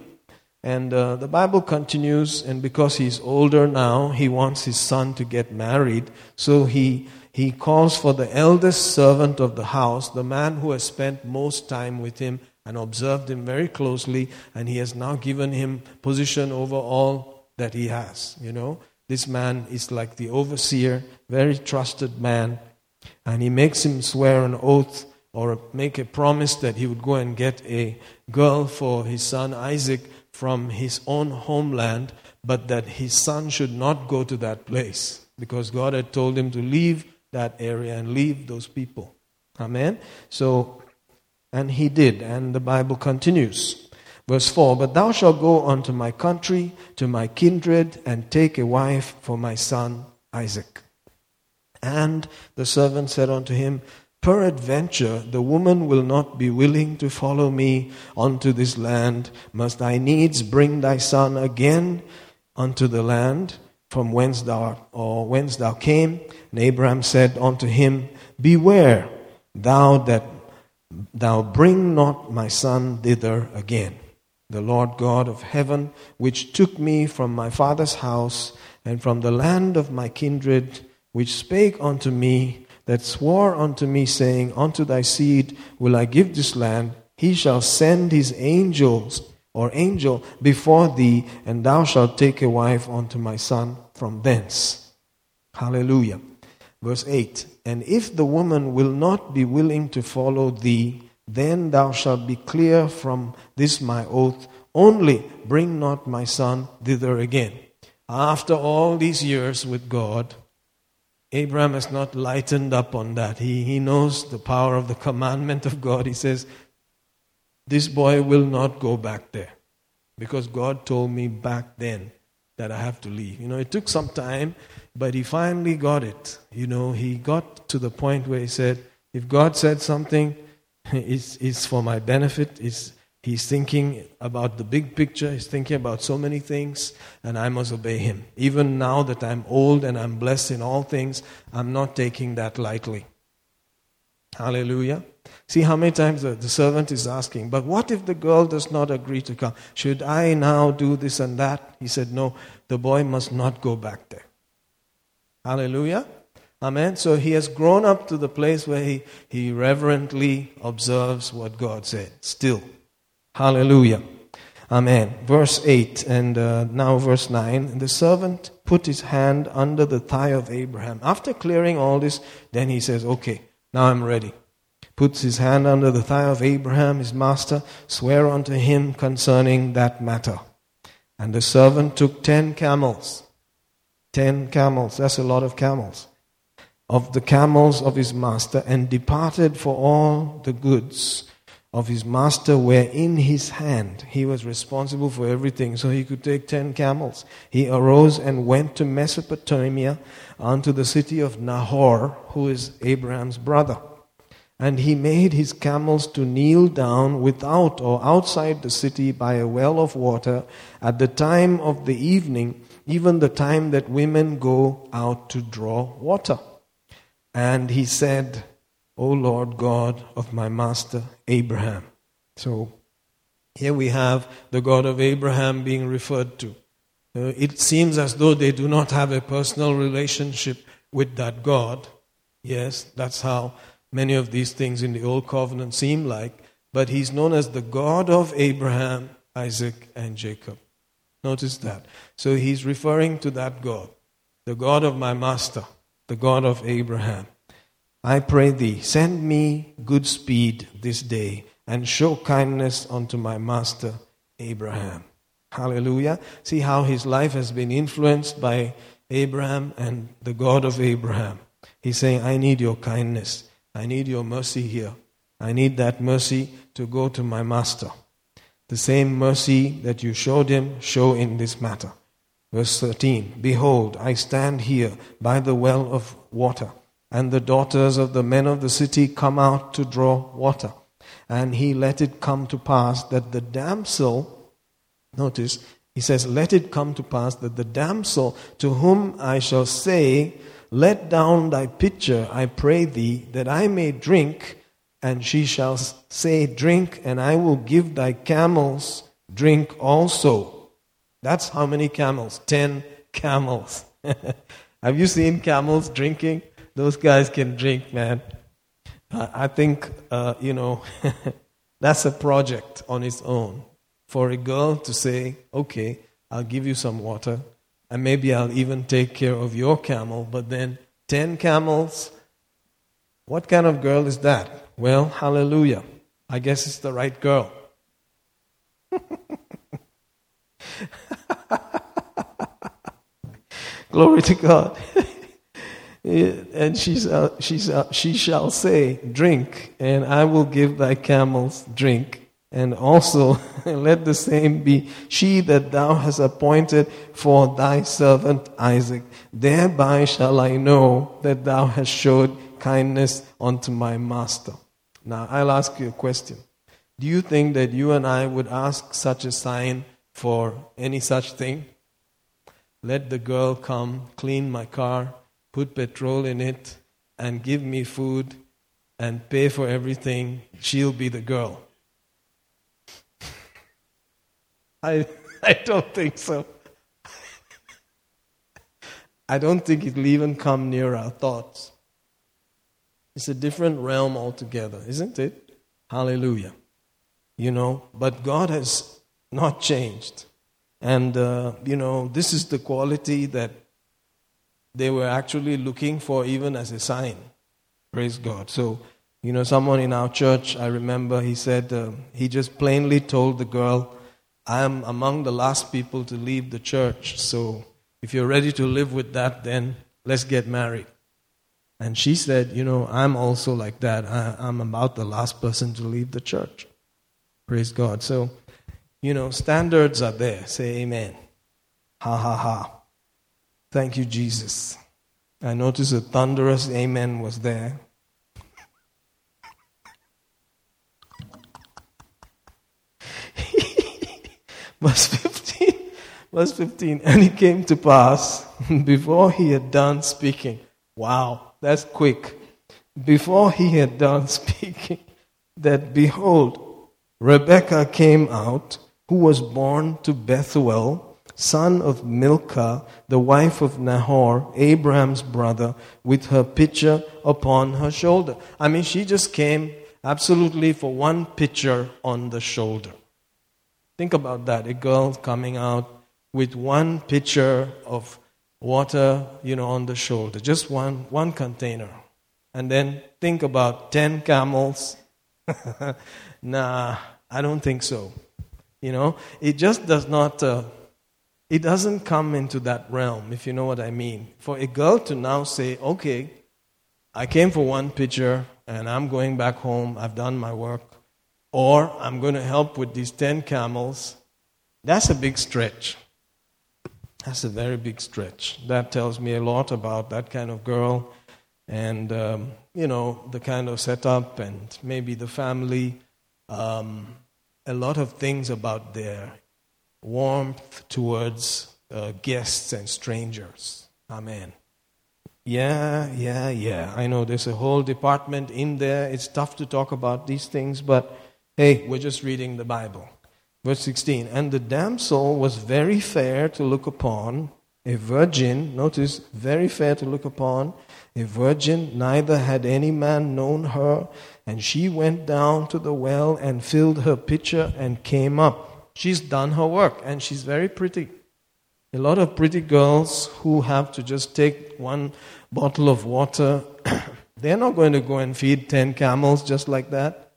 And uh, the Bible continues, and because he's older now, he wants his son to get married. So he, he calls for the eldest servant of the house, the man who has spent most time with him and observed him very closely, and he has now given him position over all that he has. You know, this man is like the overseer, very trusted man, and he makes him swear an oath or make a promise that he would go and get a girl for his son Isaac from his own homeland, but that his son should not go to that place because God had told him to leave that area and leave those people. Amen. So, and he did, and the Bible continues. Verse 4 But thou shalt go unto my country, to my kindred, and take a wife for my son Isaac. And the servant said unto him, Peradventure the woman will not be willing to follow me unto this land. Must I needs bring thy son again unto the land from whence thou art, or whence thou came? And Abraham said unto him, Beware thou that thou bring not my son thither again. The Lord God of heaven, which took me from my father's house and from the land of my kindred, which spake unto me, that swore unto me, saying, Unto thy seed will I give this land. He shall send his angels or angel before thee, and thou shalt take a wife unto my son from thence. Hallelujah. Verse 8 And if the woman will not be willing to follow thee, then thou shalt be clear from this my oath. Only bring not my son thither again. After all these years with God, Abraham has not lightened up on that. He, he knows the power of the commandment of God. He says, This boy will not go back there because God told me back then that I have to leave. You know, it took some time, but he finally got it. You know, he got to the point where he said, If God said something, it's, it's for my benefit, it's, He's thinking about the big picture. He's thinking about so many things, and I must obey him. Even now that I'm old and I'm blessed in all things, I'm not taking that lightly. Hallelujah. See how many times the, the servant is asking, but what if the girl does not agree to come? Should I now do this and that? He said, no, the boy must not go back there. Hallelujah. Amen. So he has grown up to the place where he, he reverently observes what God said, still. Hallelujah. Amen. Verse 8 and uh, now verse 9. The servant put his hand under the thigh of Abraham. After clearing all this, then he says, Okay, now I'm ready. Puts his hand under the thigh of Abraham, his master, swear unto him concerning that matter. And the servant took ten camels. Ten camels. That's a lot of camels. Of the camels of his master, and departed for all the goods of his master were in his hand. He was responsible for everything, so he could take ten camels. He arose and went to Mesopotamia unto the city of Nahor, who is Abraham's brother. And he made his camels to kneel down without or outside the city by a well of water at the time of the evening, even the time that women go out to draw water. And he said, O Lord God of my master Abraham. So here we have the God of Abraham being referred to. Uh, it seems as though they do not have a personal relationship with that God. Yes, that's how many of these things in the Old Covenant seem like. but he's known as the God of Abraham, Isaac, and Jacob. Notice that. So he's referring to that God, the God of my master, the God of Abraham. I pray thee, send me good speed this day, and show kindness unto my master Abraham. Hallelujah. See how his life has been influenced by Abraham and the God of Abraham. He's saying, I need your kindness. I need your mercy here. I need that mercy to go to my master. The same mercy that you showed him, show in this matter. Verse 13 Behold, I stand here by the well of water, and the daughters of the men of the city come out to draw water. And he let it come to pass that the damsel, notice, he says, Let it come to pass that the damsel to whom I shall say, let down thy pitcher, I pray thee, that I may drink. And she shall say, Drink, and I will give thy camels drink also. That's how many camels? Ten camels. Have you seen camels drinking? Those guys can drink, man. I think, uh, you know, that's a project on its own. For a girl to say, okay, I'll give you some water, and maybe I'll even take care of your camel, but then 10 camels? What kind of girl is that? Well, hallelujah. I guess it's the right girl. Glory to God. and she, uh, uh, she shall say, Drink, and I will give thy camels drink. And also, let the same be she that thou hast appointed for thy servant Isaac. Thereby shall I know that thou hast showed kindness unto my master. Now, I'll ask you a question. Do you think that you and I would ask such a sign for any such thing? Let the girl come, clean my car, put petrol in it, and give me food and pay for everything. She'll be the girl. I, I don't think so. I don't think it'll even come near our thoughts. It's a different realm altogether, isn't it? Hallelujah. You know, but God has not changed. And, uh, you know, this is the quality that they were actually looking for, even as a sign. Praise God. So, you know, someone in our church, I remember, he said, uh, he just plainly told the girl, I am among the last people to leave the church. So if you're ready to live with that, then let's get married. And she said, You know, I'm also like that. I, am about the last person to leave the church. Praise God. So, you know, standards are there. Say amen. Ha ha ha. Thank you, Jesus. I noticed a thunderous amen was there. Verse 15. Verse 15. And it came to pass before he had done speaking. Wow, that's quick. Before he had done speaking, that behold, Rebekah came out, who was born to Bethuel, son of Milcah, the wife of Nahor, Abraham's brother, with her pitcher upon her shoulder. I mean, she just came absolutely for one pitcher on the shoulder. Think about that. A girl coming out with one pitcher of water, you know, on the shoulder, just one, one container. And then think about 10 camels. nah, I don't think so. You know, it just does not, uh, it doesn't come into that realm, if you know what I mean. For a girl to now say, okay, I came for one pitcher and I'm going back home, I've done my work, or I'm going to help with these 10 camels, that's a big stretch. That's a very big stretch. That tells me a lot about that kind of girl and, um, you know, the kind of setup and maybe the family. Um, a lot of things about their warmth towards uh, guests and strangers. Amen. Yeah, yeah, yeah. I know there's a whole department in there. It's tough to talk about these things, but Hey, we're just reading the Bible. Verse 16. And the damsel was very fair to look upon, a virgin, notice, very fair to look upon, a virgin, neither had any man known her, And she went down to the well and filled her pitcher and came up. She's done her work and she's very pretty. A lot of pretty girls who have to just take one bottle of water, they're not going to go and feed 10 camels just like that.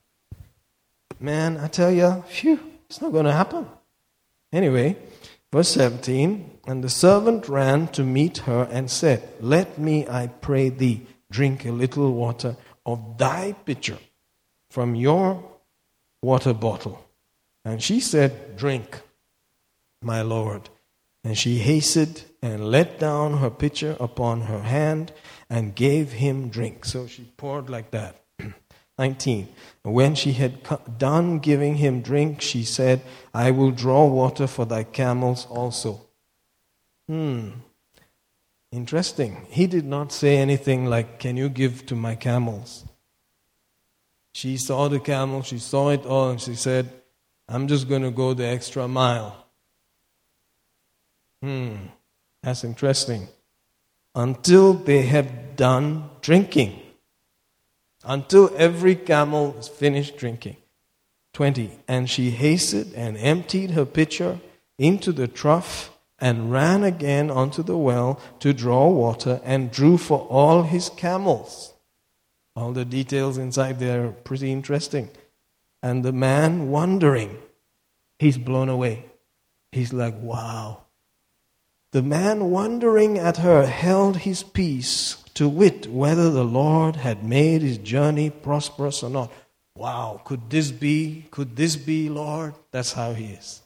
Man, I tell you, phew, it's not going to happen. Anyway, verse 17 And the servant ran to meet her and said, Let me, I pray thee, drink a little water of thy pitcher from your water bottle. And she said, Drink, my Lord. And she hastened and let down her pitcher upon her hand and gave him drink. So she poured like that. 19. When she had done giving him drink, she said, I will draw water for thy camels also. Hmm. Interesting. He did not say anything like, Can you give to my camels? She saw the camel, she saw it all, and she said, I'm just going to go the extra mile. Hmm, that's interesting. Until they have done drinking. Until every camel is finished drinking. 20. And she hasted and emptied her pitcher into the trough and ran again onto the well to draw water and drew for all his camels. All the details inside there are pretty interesting. And the man, wondering, he's blown away. He's like, wow. The man, wondering at her, held his peace to wit whether the Lord had made his journey prosperous or not. Wow, could this be? Could this be, Lord? That's how he is.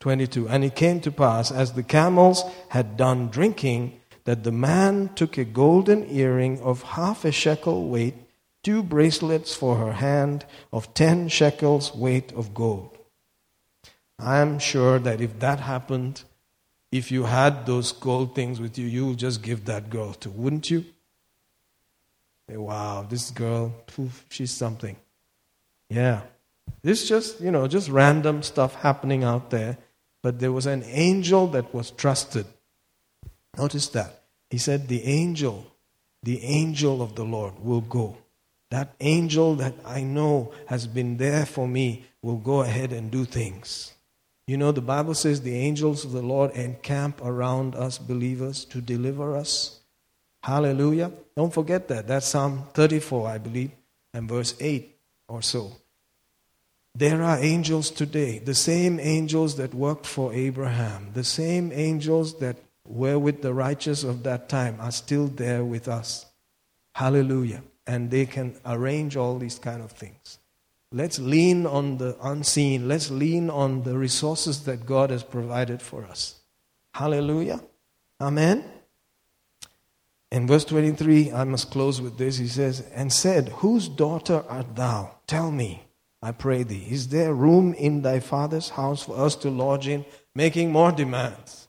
22. And it came to pass, as the camels had done drinking, that the man took a golden earring of half a shekel weight, two bracelets for her hand of ten shekels weight of gold. I am sure that if that happened, if you had those gold things with you, you would just give that girl to, wouldn't you? Wow, this girl, poof, she's something. Yeah. This just, you know, just random stuff happening out there. But there was an angel that was trusted Notice that. He said, The angel, the angel of the Lord will go. That angel that I know has been there for me will go ahead and do things. You know, the Bible says the angels of the Lord encamp around us believers to deliver us. Hallelujah. Don't forget that. That's Psalm 34, I believe, and verse 8 or so. There are angels today, the same angels that worked for Abraham, the same angels that were with the righteous of that time are still there with us. Hallelujah. And they can arrange all these kind of things. Let's lean on the unseen. Let's lean on the resources that God has provided for us. Hallelujah. Amen. In verse 23, I must close with this. He says, And said, Whose daughter art thou? Tell me, I pray thee. Is there room in thy father's house for us to lodge in? Making more demands.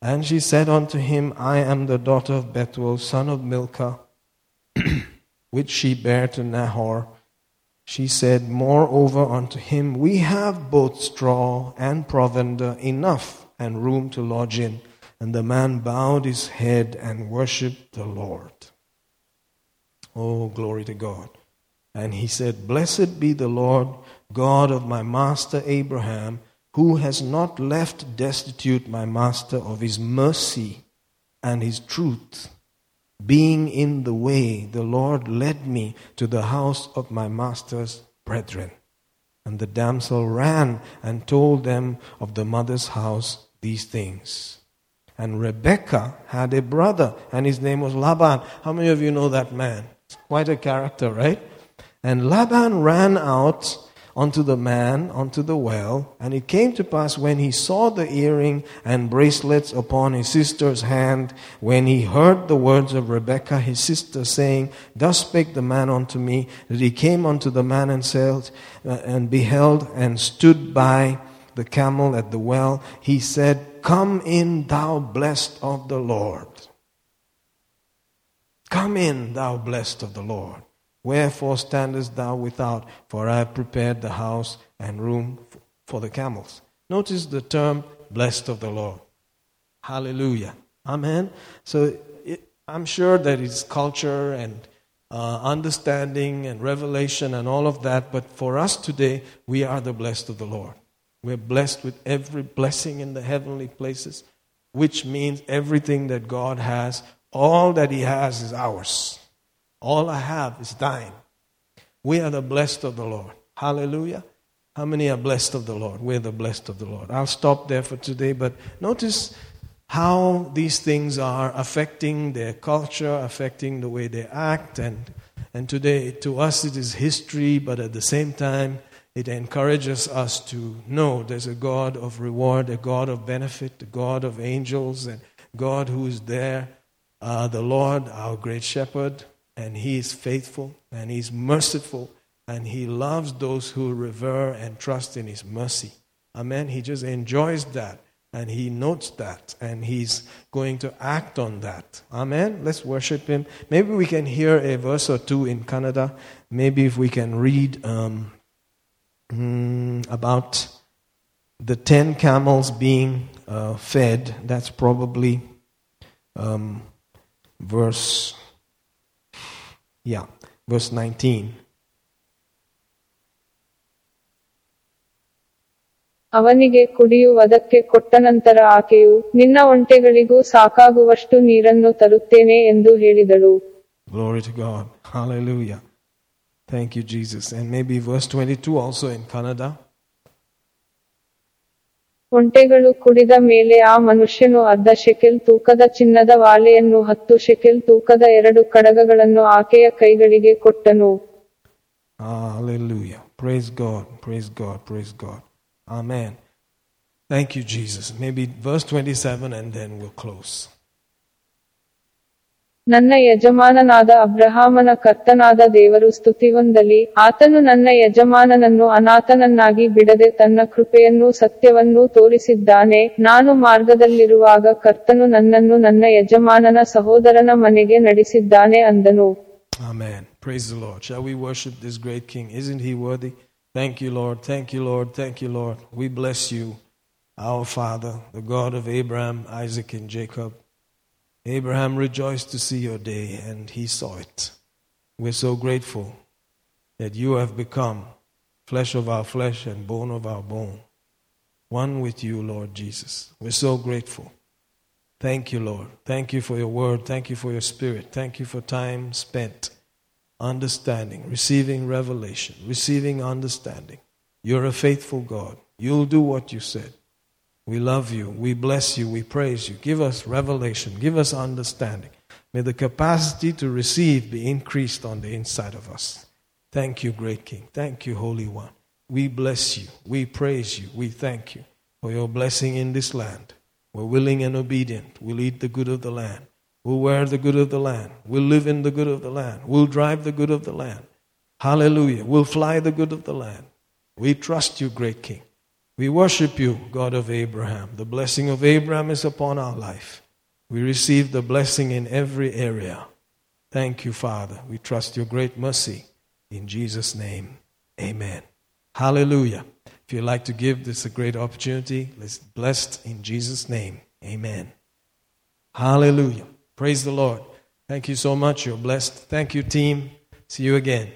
And she said unto him, I am the daughter of Bethuel, son of Milcah, which she bare to Nahor. She said, Moreover unto him, We have both straw and provender enough and room to lodge in. And the man bowed his head and worshipped the Lord. Oh, glory to God. And he said, Blessed be the Lord, God of my master Abraham who has not left destitute my master of his mercy and his truth. Being in the way, the Lord led me to the house of my master's brethren. And the damsel ran and told them of the mother's house these things. And Rebekah had a brother, and his name was Laban. How many of you know that man? Quite a character, right? And Laban ran out unto the man unto the well. And it came to pass when he saw the earring and bracelets upon his sister's hand, when he heard the words of Rebekah his sister, saying, Thus spake the man unto me, that he came unto the man and said, uh, and beheld and stood by the camel at the well. He said, Come in, thou blessed of the Lord. Come in, thou blessed of the Lord. Wherefore standest thou without? For I have prepared the house and room for the camels. Notice the term blessed of the Lord. Hallelujah. Amen. So it, I'm sure that it's culture and uh, understanding and revelation and all of that. But for us today, we are the blessed of the Lord. We're blessed with every blessing in the heavenly places, which means everything that God has, all that He has is ours. All I have is thine. We are the blessed of the Lord. Hallelujah. How many are blessed of the Lord? We're the blessed of the Lord. I'll stop there for today, but notice how these things are affecting their culture, affecting the way they act. And, and today, to us, it is history, but at the same time, it encourages us to know there's a God of reward, a God of benefit, a God of angels, and God who is there, uh, the Lord, our great shepherd, and He is faithful and He's merciful and He loves those who revere and trust in His mercy. Amen. He just enjoys that and He notes that and He's going to act on that. Amen. Let's worship Him. Maybe we can hear a verse or two in Kannada. Maybe if we can read um, mm, about the ten camels being uh, fed, that's probably um, verse yeah, verse 19. ಅವನಿಗೆ ಕುಡಿಯುವುದಕ್ಕೆ ಕೊಟ್ಟ ಆಕೆಯು ನಿನ್ನ ಒಂಟೆಗಳಿಗೂ ಸಾಕಾಗುವಷ್ಟು ನೀರನ್ನು ತರುತ್ತೇನೆ ಎಂದು ಹೇಳಿದಳು Glory to God. Hallelujah. Thank you, Jesus. And maybe verse 22 also in Kannada. ಒಂಟೆಗಳು ಕುಡಿದ ಮೇಲೆ ಆ ಮನುಷ್ಯನು ಅರ್ಧ ಶೆಕೆಲ್ ತೂಕದ ಚಿನ್ನದ ವಾಲೆಯನ್ನು ಹತ್ತು ಶೆಕೆಲ್ ತೂಕದ ಎರಡು ಕಡಗಗಳನ್ನು ಆಕೆಯ ಕೈಗಳಿಗೆ ಕೊಟ್ಟನು. Praise God. Praise God. Praise God. Amen. Thank you, Jesus. Maybe verse 27 and then we'll close. ನನ್ನ ಯಜಮಾನನಾದ ಅಬ್ರಹಾಮನ ಕರ್ತನಾದ ದೇವರು ಸ್ತುತಿಹೊಂದಲಿ ಆತನು ನನ್ನ ಯಜಮಾನನನ್ನು ಅನಾಥನನ್ನಾಗಿ ಬಿಡದೆ ತನ್ನ ಕೃಪೆಯನ್ನೂ ಸತ್ಯವನ್ನೂ ತೋರಿಸಿದ್ದಾನೆ ನಾನು ಮಾರ್ಗದಲ್ಲಿರುವಾಗ ಕರ್ತನು ನನ್ನನ್ನು ನನ್ನ ಯಜಮಾನನ ಸಹೋದರನ ಮನೆಗೆ ನಡೆಸಿದ್ದಾನೆ ಅಂದನು Amen. Praise the Lord. Shall we worship this great King? Isn't he worthy? Thank you, Lord. Thank you, Lord. Thank you, Lord. We bless you, our Father, the God of Abraham, Isaac, and Jacob. Abraham rejoiced to see your day, and he saw it. We're so grateful that you have become flesh of our flesh and bone of our bone. One with you, Lord Jesus. We're so grateful. Thank you, Lord. Thank you for your word. Thank you for your spirit. Thank you for time spent understanding, receiving revelation, receiving understanding. You're a faithful God. You'll do what you said. We love you. We bless you. We praise you. Give us revelation. Give us understanding. May the capacity to receive be increased on the inside of us. Thank you, great King. Thank you, Holy One. We bless you. We praise you. We thank you for your blessing in this land. We're willing and obedient. We'll eat the good of the land. We'll wear the good of the land. We'll live in the good of the land. We'll drive the good of the land. Hallelujah. We'll fly the good of the land. We trust you, great King. We worship you, God of Abraham. The blessing of Abraham is upon our life. We receive the blessing in every area. Thank you, Father. We trust your great mercy. In Jesus' name, amen. Hallelujah. If you'd like to give, this a great opportunity. Let's blessed in Jesus' name. Amen. Hallelujah. Praise the Lord. Thank you so much. You're blessed. Thank you, team. See you again.